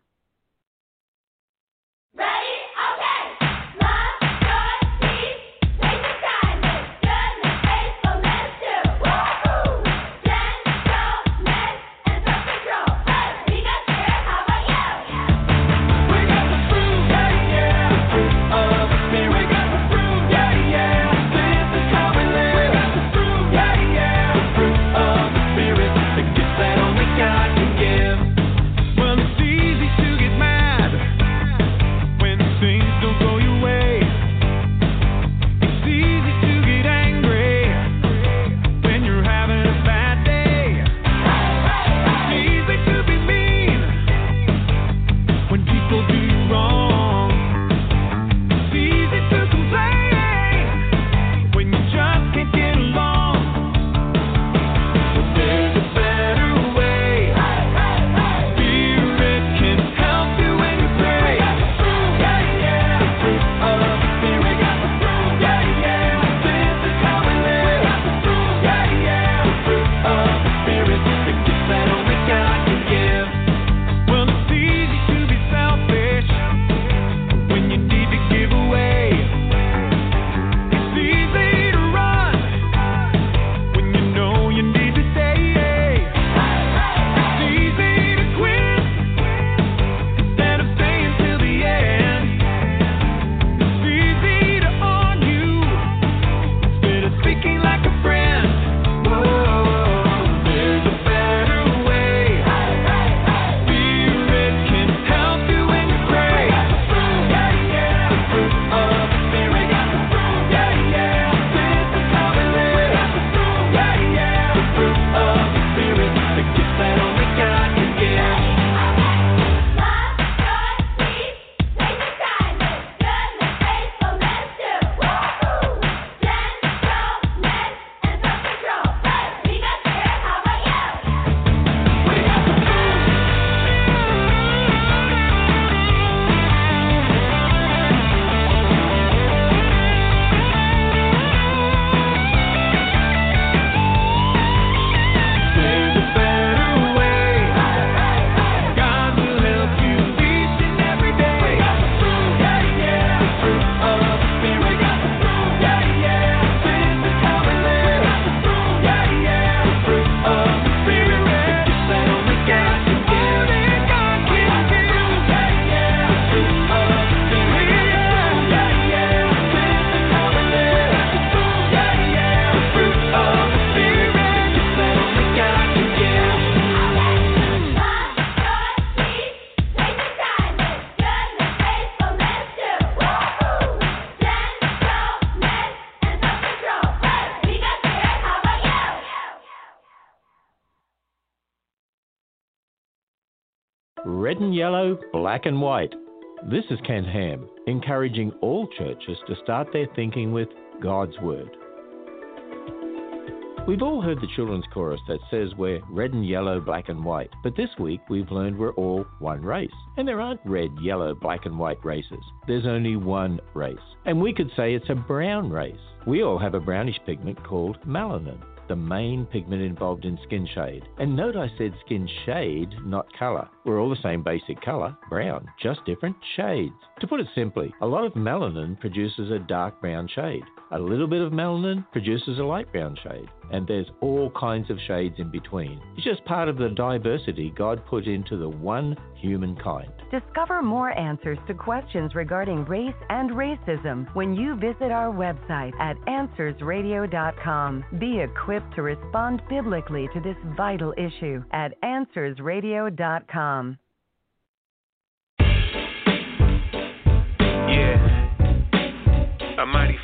yellow, black and white. This is Ken Ham, encouraging all churches to start their thinking with God's Word. We've all heard the children's chorus that says we're red and yellow, black and white, but this week we've learned we're all one race. And there aren't red, yellow, black and white races. There's only one race. And we could say it's a brown race. We all have a brownish pigment called melanin the main pigment involved in skin shade. And note I said skin shade, not color. We're all the same basic color, brown, just different shades. To put it simply, a lot of melanin produces a dark brown shade. A little bit of melanin produces a light brown shade, and there's all kinds of shades in between. It's just part of the diversity God put into the one humankind. Discover more answers to questions regarding race and racism when you visit our website at AnswersRadio.com. Be equipped to respond biblically to this vital issue at AnswersRadio.com. Um, yeah. A mighty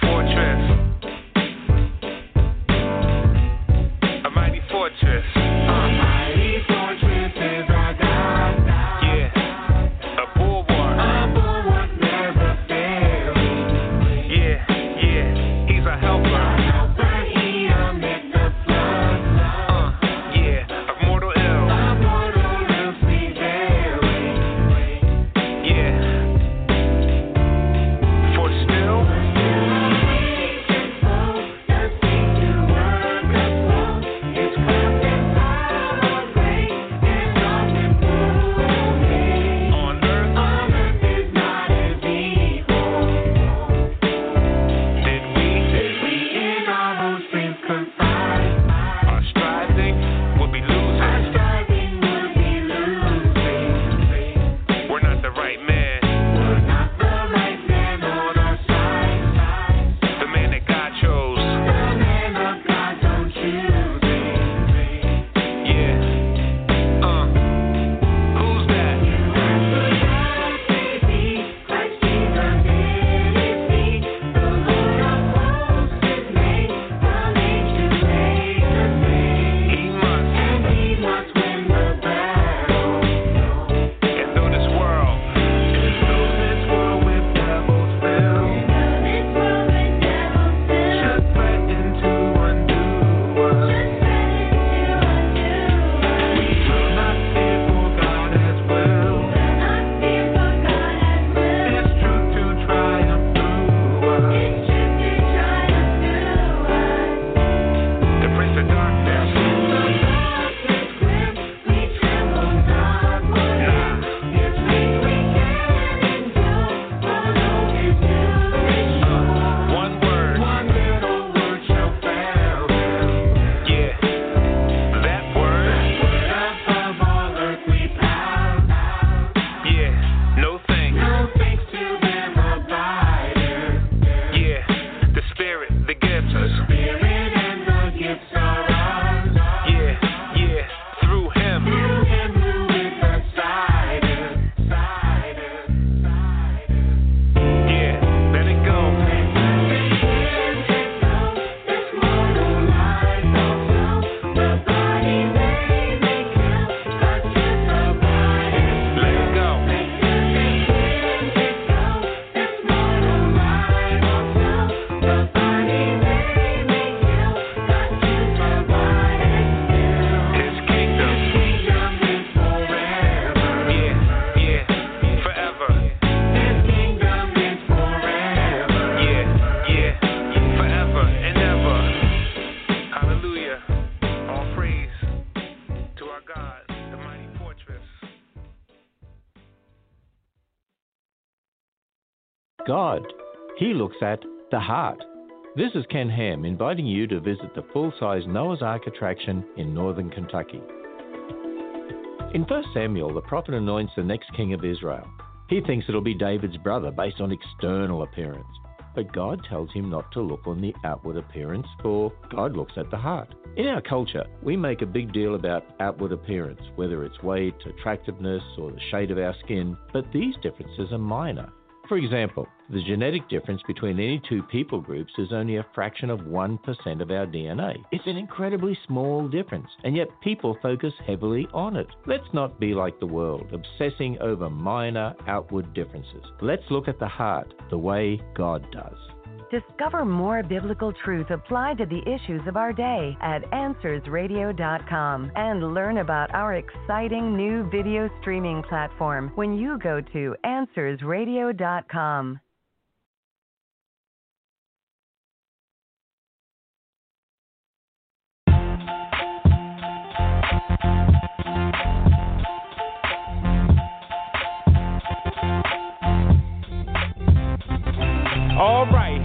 God. He looks at the heart. This is Ken Ham inviting you to visit the full size Noah's Ark attraction in northern Kentucky. In 1 Samuel, the prophet anoints the next king of Israel. He thinks it'll be David's brother based on external appearance. But God tells him not to look on the outward appearance, for God looks at the heart. In our culture, we make a big deal about outward appearance, whether it's weight, attractiveness, or the shade of our skin, but these differences are minor. For example, the genetic difference between any two people groups is only a fraction of 1% of our DNA. It's an incredibly small difference, and yet people focus heavily on it. Let's not be like the world, obsessing over minor outward differences. Let's look at the heart the way God does. Discover more biblical truth applied to the issues of our day at AnswersRadio.com and learn about our exciting new video streaming platform when you go to AnswersRadio.com. All right,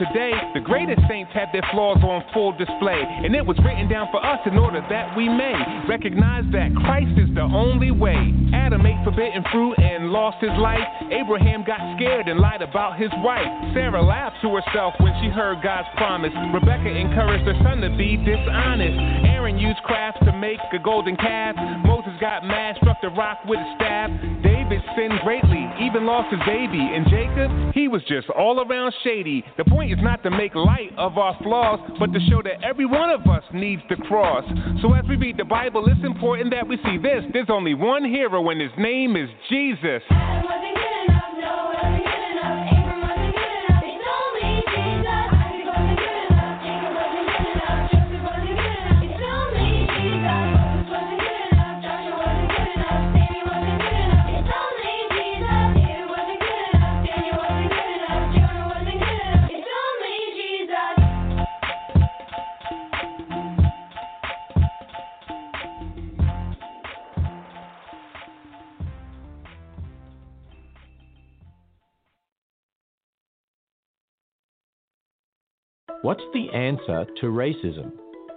Today, the greatest saints had their flaws on full display. And it was written down for us in order that we may recognize that Christ is the only way. Adam ate forbidden fruit and lost his life. Abraham got scared and lied about his wife. Sarah laughed to herself when she heard God's promise. Rebecca encouraged her son to be dishonest. Aaron used crafts to make a golden calf. Moses got mad, struck the rock with a staff. David sinned greatly, even lost his baby. And Jacob, he was just all around shady. The point is not to make light of our flaws, but to show that every one of us needs the cross. So as we read the Bible, it's important that we see this. There's only one hero, and his name is Jesus. What's the answer to racism?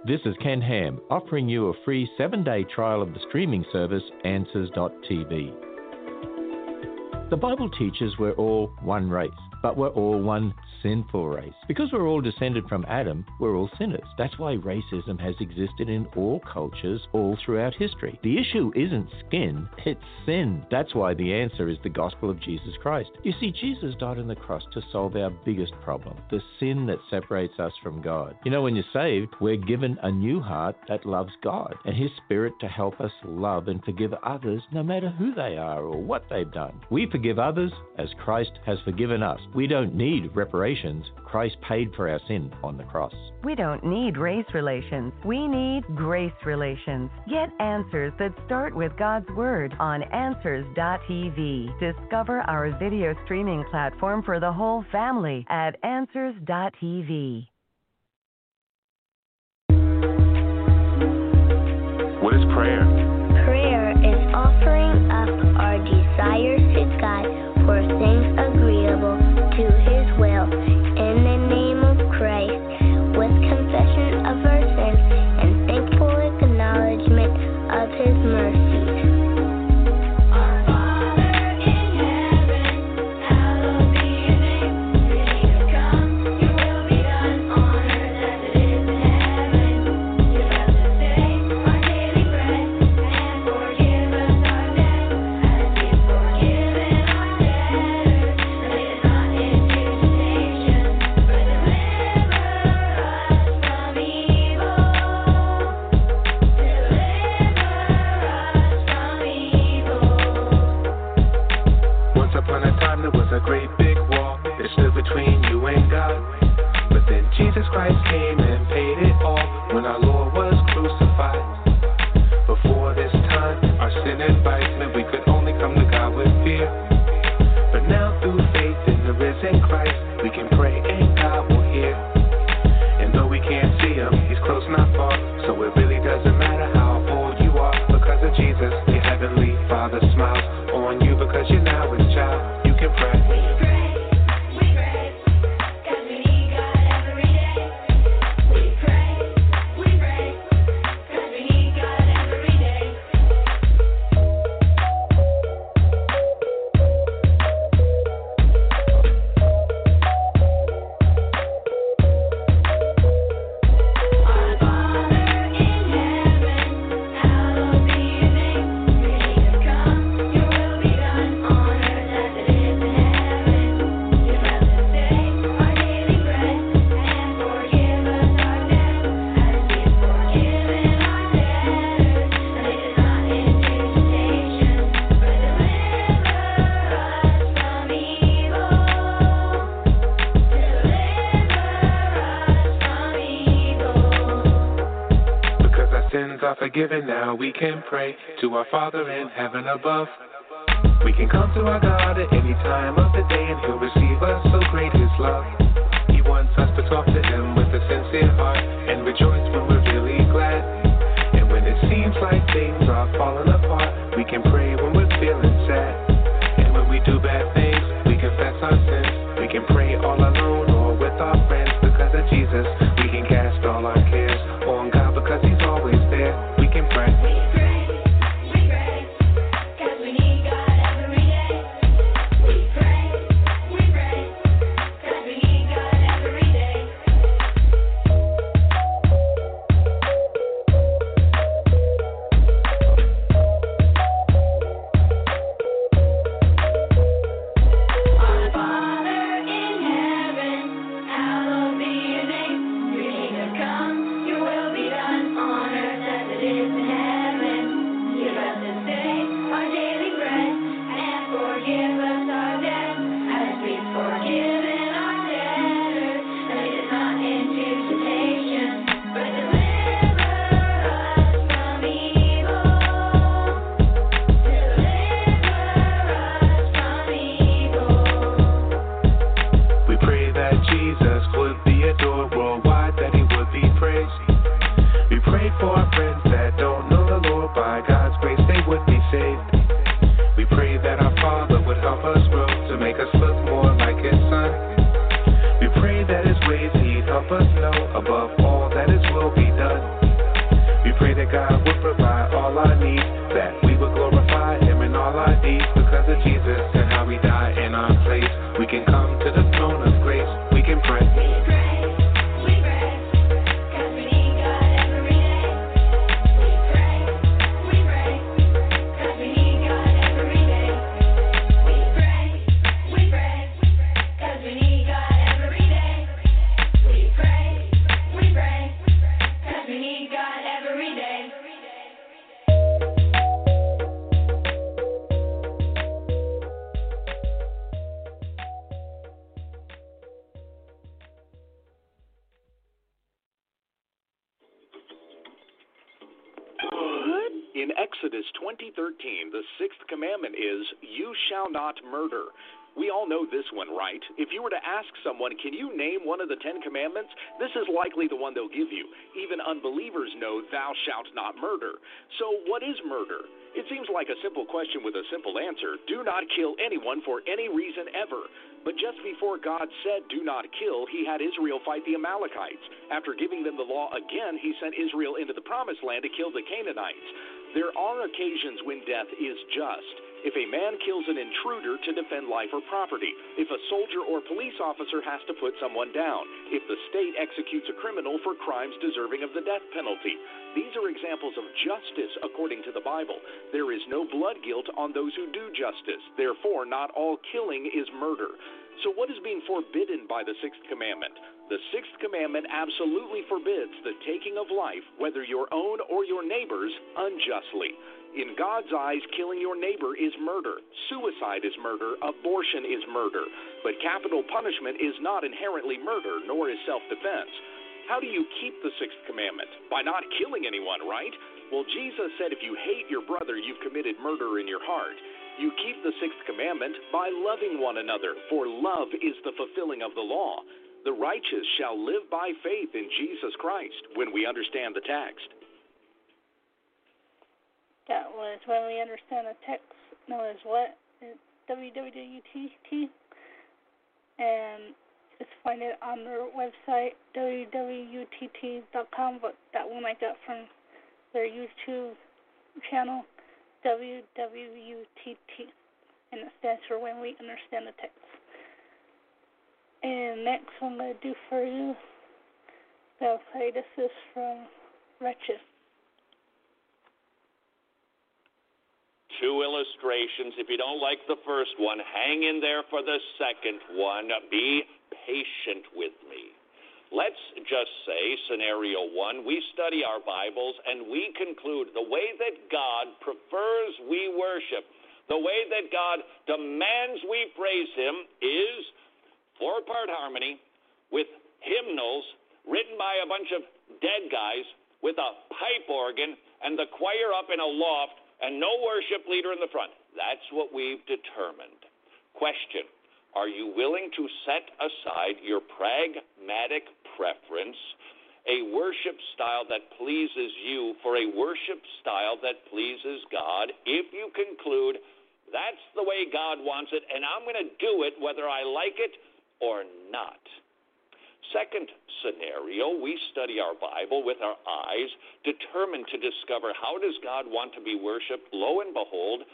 This is Ken Ham offering you a free seven day trial of the streaming service Answers.tv. The Bible teaches we're all one race, but we're all one sinful race. Because we're all descended from Adam, we're all sinners. That's why racism has existed in all cultures all throughout history. The issue isn't skin, it's sin. That's why the answer is the gospel of Jesus Christ. You see, Jesus died on the cross to solve our biggest problem the sin that separates us from God. You know, when you're saved, we're given a new heart that loves God and His Spirit to help us love and forgive others no matter who they are or what they've done. We forgive others as Christ has forgiven us. We don't need reparations. Christ paid for our sin on the cross. We don't need race relations. We need grace relations. Get answers that start with God's Word on Answers.tv. Discover our video streaming platform for the whole family at Answers.tv. What is prayer? Prayer is offering given now. We can pray to our Father in heaven above. We can come to our God at any time of the day, and He'll receive us. So great is love. He wants us to talk to Him with a sincere heart, and we someone, "Can you name one of the 10 commandments?" this is likely the one they'll give you. Even unbelievers know, "Thou shalt not murder." So, what is murder? It seems like a simple question with a simple answer. Do not kill anyone for any reason ever. But just before God said, Do not kill, he had Israel fight the Amalekites. After giving them the law again, he sent Israel into the promised land to kill the Canaanites. There are occasions when death is just. If a man kills an intruder to defend life or property, if a soldier or police officer has to put someone down, if the state executes a criminal for crimes deserving of the death penalty. These are examples of justice according to the Bible. There is no blood guilt on those who do justice. Therefore, not all killing is murder. So, what is being forbidden by the sixth commandment? The sixth commandment absolutely forbids the taking of life, whether your own or your neighbor's, unjustly. In God's eyes, killing your neighbor is murder. Suicide is murder. Abortion is murder. But capital punishment is not inherently murder, nor is self defense. How do you keep the sixth commandment? By not killing anyone, right? Well, Jesus said if you hate your brother, you've committed murder in your heart. You keep the sixth commandment by loving one another, for love is the fulfilling of the law. The righteous shall live by faith in Jesus Christ when we understand the text. That was when we understand the text known as what? WWUTT. And just find it on their website, www.utt.com, but that one I got from their YouTube channel, WWUTT. And it stands for When We Understand the Text. And next I'm going to do for you, say this is from Wretched. Two illustrations. If you don't like the first one, hang in there for the second one. Be patient with me. Let's just say, scenario one, we study our Bibles and we conclude the way that God prefers we worship, the way that God demands we praise Him is four part harmony with hymnals written by a bunch of dead guys with a pipe organ and the choir up in a loft and no worship leader in the front. That's what we've determined. Question Are you willing to set aside your pragmatic preference, a worship style that pleases you, for a worship style that pleases God, if you conclude that's the way God wants it, and I'm going to do it whether I like it or not? Second scenario, we study our Bible with our eyes, determined to discover how does God want to be worshiped. Lo and behold,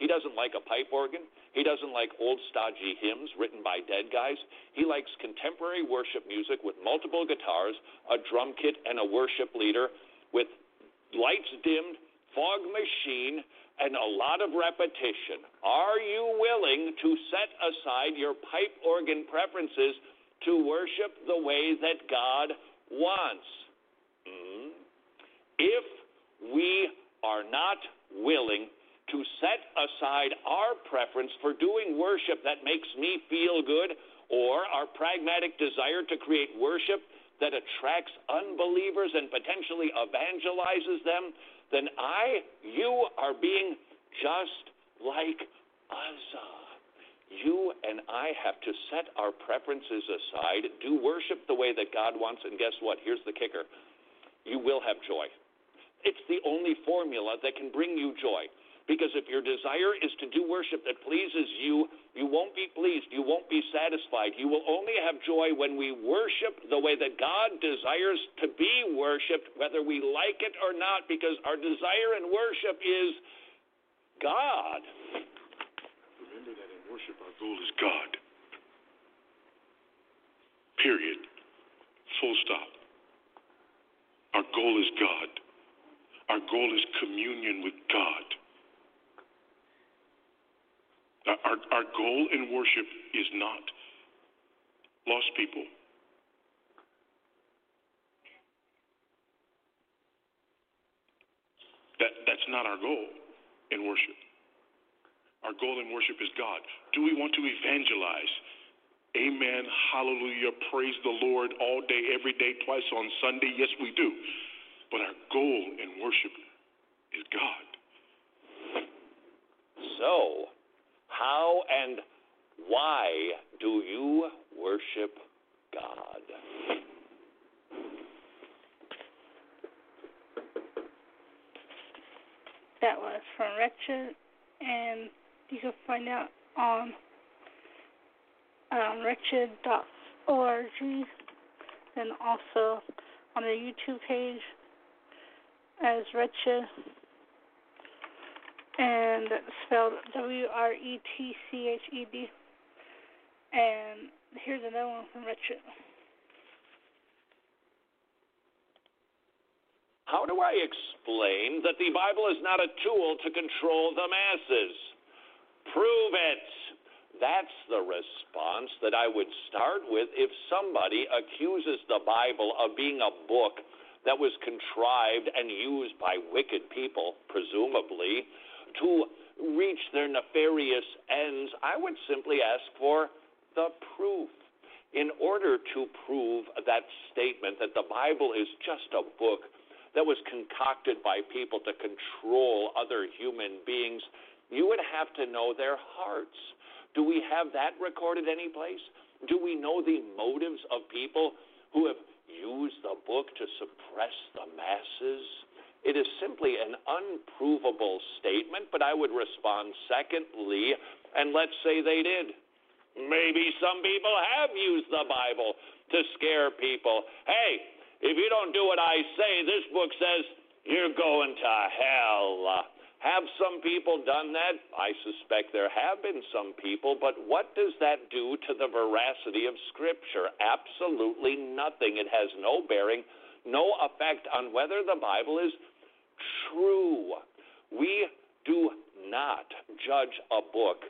he doesn't like a pipe organ. He doesn't like old stodgy hymns written by dead guys. He likes contemporary worship music with multiple guitars, a drum kit, and a worship leader with lights dimmed, fog machine, and a lot of repetition. Are you willing to set aside your pipe organ preferences to worship the way that God wants? Mm. If we are not willing to set aside our preference for doing worship that makes me feel good or our pragmatic desire to create worship that attracts unbelievers and potentially evangelizes them, then I, you are being just like Uzzah. You and I have to set our preferences aside, do worship the way that God wants, and guess what? Here's the kicker you will have joy. It's the only formula that can bring you joy. Because if your desire is to do worship that pleases you, you won't be pleased. You won't be satisfied. You will only have joy when we worship the way that God desires to be worshiped, whether we like it or not, because our desire in worship is God. Worship, our goal is God. Period. Full stop. Our goal is God. Our goal is communion with God. Our, our goal in worship is not lost people. That, that's not our goal in worship. Our goal in worship is God. Do we want to evangelize? Amen. Hallelujah. Praise the Lord all day, every day, twice on Sunday. Yes, we do. But our goal in worship is God. so, how and why do you worship God? That was from Wretched, and you can find out on um, wretched.org and also on their YouTube page as Wretched, and spelled W R E T C H E D. And here's another one from Wretched. How do I explain that the Bible is not a tool to control the masses? Prove it. That's the response that I would start with if somebody accuses the Bible of being a book that was contrived and used by wicked people, presumably, to reach their nefarious ends. I would simply ask for the proof. In order to prove that statement that the Bible is just a book that was concocted by people to control other human beings, you would have to know their hearts. Do we have that recorded anyplace? Do we know the motives of people who have used the book to suppress the masses? It is simply an unprovable statement, but I would respond secondly, and let's say they did. Maybe some people have used the Bible to scare people. Hey, if you don't do what I say, this book says you're going to hell. Have some people done that? I suspect there have been some people, but what does that do to the veracity of Scripture? Absolutely nothing. It has no bearing, no effect on whether the Bible is true. We do not judge a book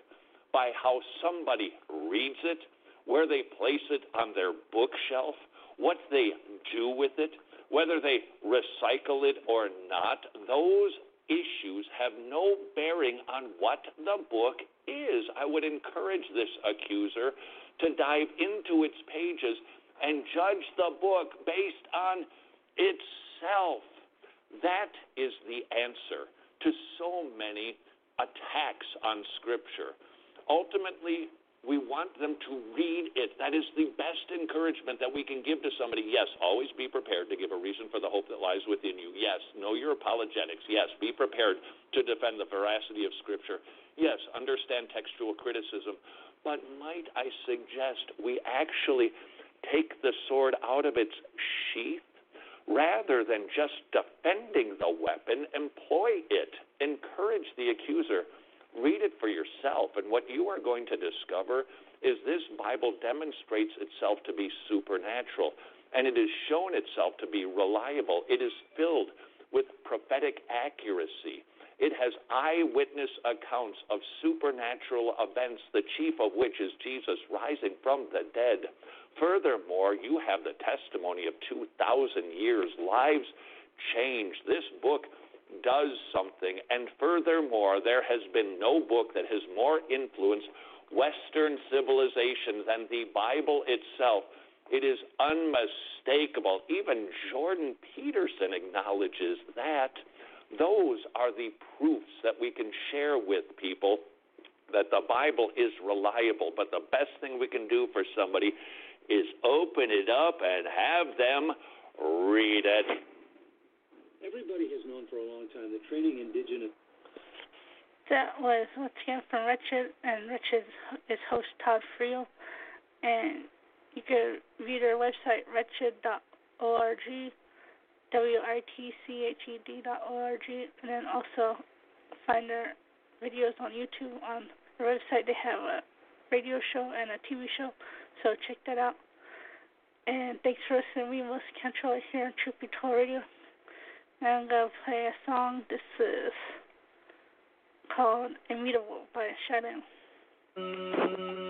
by how somebody reads it, where they place it on their bookshelf, what they do with it, whether they recycle it or not, those issues have no bearing on what the book is. I would encourage this accuser to dive into its pages and judge the book based on itself. That is the answer to so many attacks on Scripture. Ultimately, we want them to read it. That is the best encouragement that we can give to somebody. Yes, always be prepared to give a reason for the hope that lies within you. Yes, know your apologetics. Yes, be prepared to defend the veracity of Scripture. Yes, understand textual criticism. But might I suggest we actually take the sword out of its sheath rather than just defending the weapon, employ it, encourage the accuser Read it for yourself, and what you are going to discover is this Bible demonstrates itself to be supernatural, and it has shown itself to be reliable. It is filled with prophetic accuracy. It has eyewitness accounts of supernatural events, the chief of which is Jesus rising from the dead. Furthermore, you have the testimony of 2,000 years, lives changed. This book does something. And furthermore, there has been no book that has more influenced Western civilization than the Bible itself. It is unmistakable. Even Jordan Peterson acknowledges that. Those are the proofs that we can share with people that the Bible is reliable. But the best thing we can do for somebody is open it up and have them read it. Everybody has known for a long time that training indigenous. That was once again from Wretched, and Wretched is host Todd Friel. And you can view their website, wretched.org, W R T C H E D.org, and then also find their videos on YouTube. On their website, they have a radio show and a TV show, so check that out. And thanks for listening. We must control it here on Truth Be Told Radio. I'm going to play a song. This is called Immutable by Shai Linne. Lord,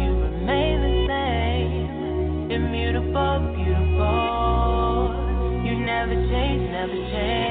Immutable, beautiful. You never change, never change.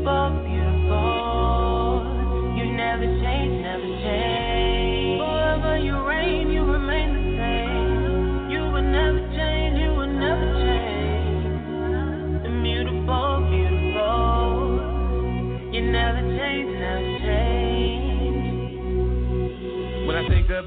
Immutable,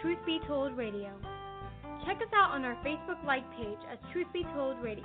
Truth Be Told Radio. Check us out on our Facebook like page as Truth Be Told Radio.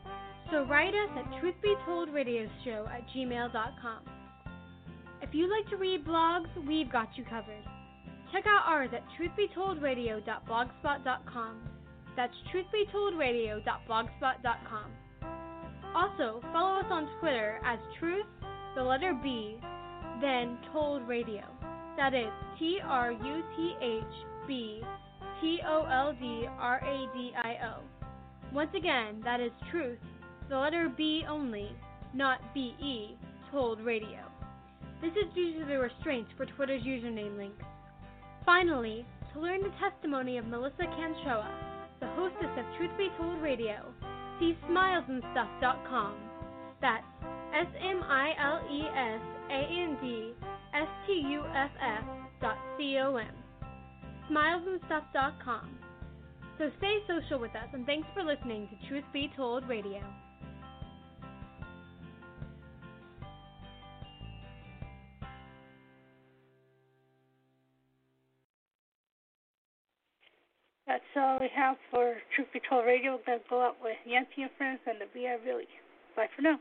So write us at truthbetoldradioshow at gmail.com. If you'd like to read blogs, we've got you covered. Check out ours at truthbetoldradio.blogspot.com. That's truthbetoldradio.blogspot.com. Also, follow us on Twitter as truth, the letter B, then told radio. That is T R U T H B T O L D R A D I O. Once again, that is truth, the letter B only, not B E, told radio. This is due to the restraints for Twitter's username links. Finally, to learn the testimony of Melissa Canchoa, the hostess of Truth Be Told Radio, see smilesandstuff.com. That's S M I L E S A N D S T U F F dot C O M. Smilesandstuff.com. So stay social with us and thanks for listening to Truth Be Told Radio. That's all we have for Truth Told Radio. We're going to go out with Yancy and Friends and the VR Really. Bye for now.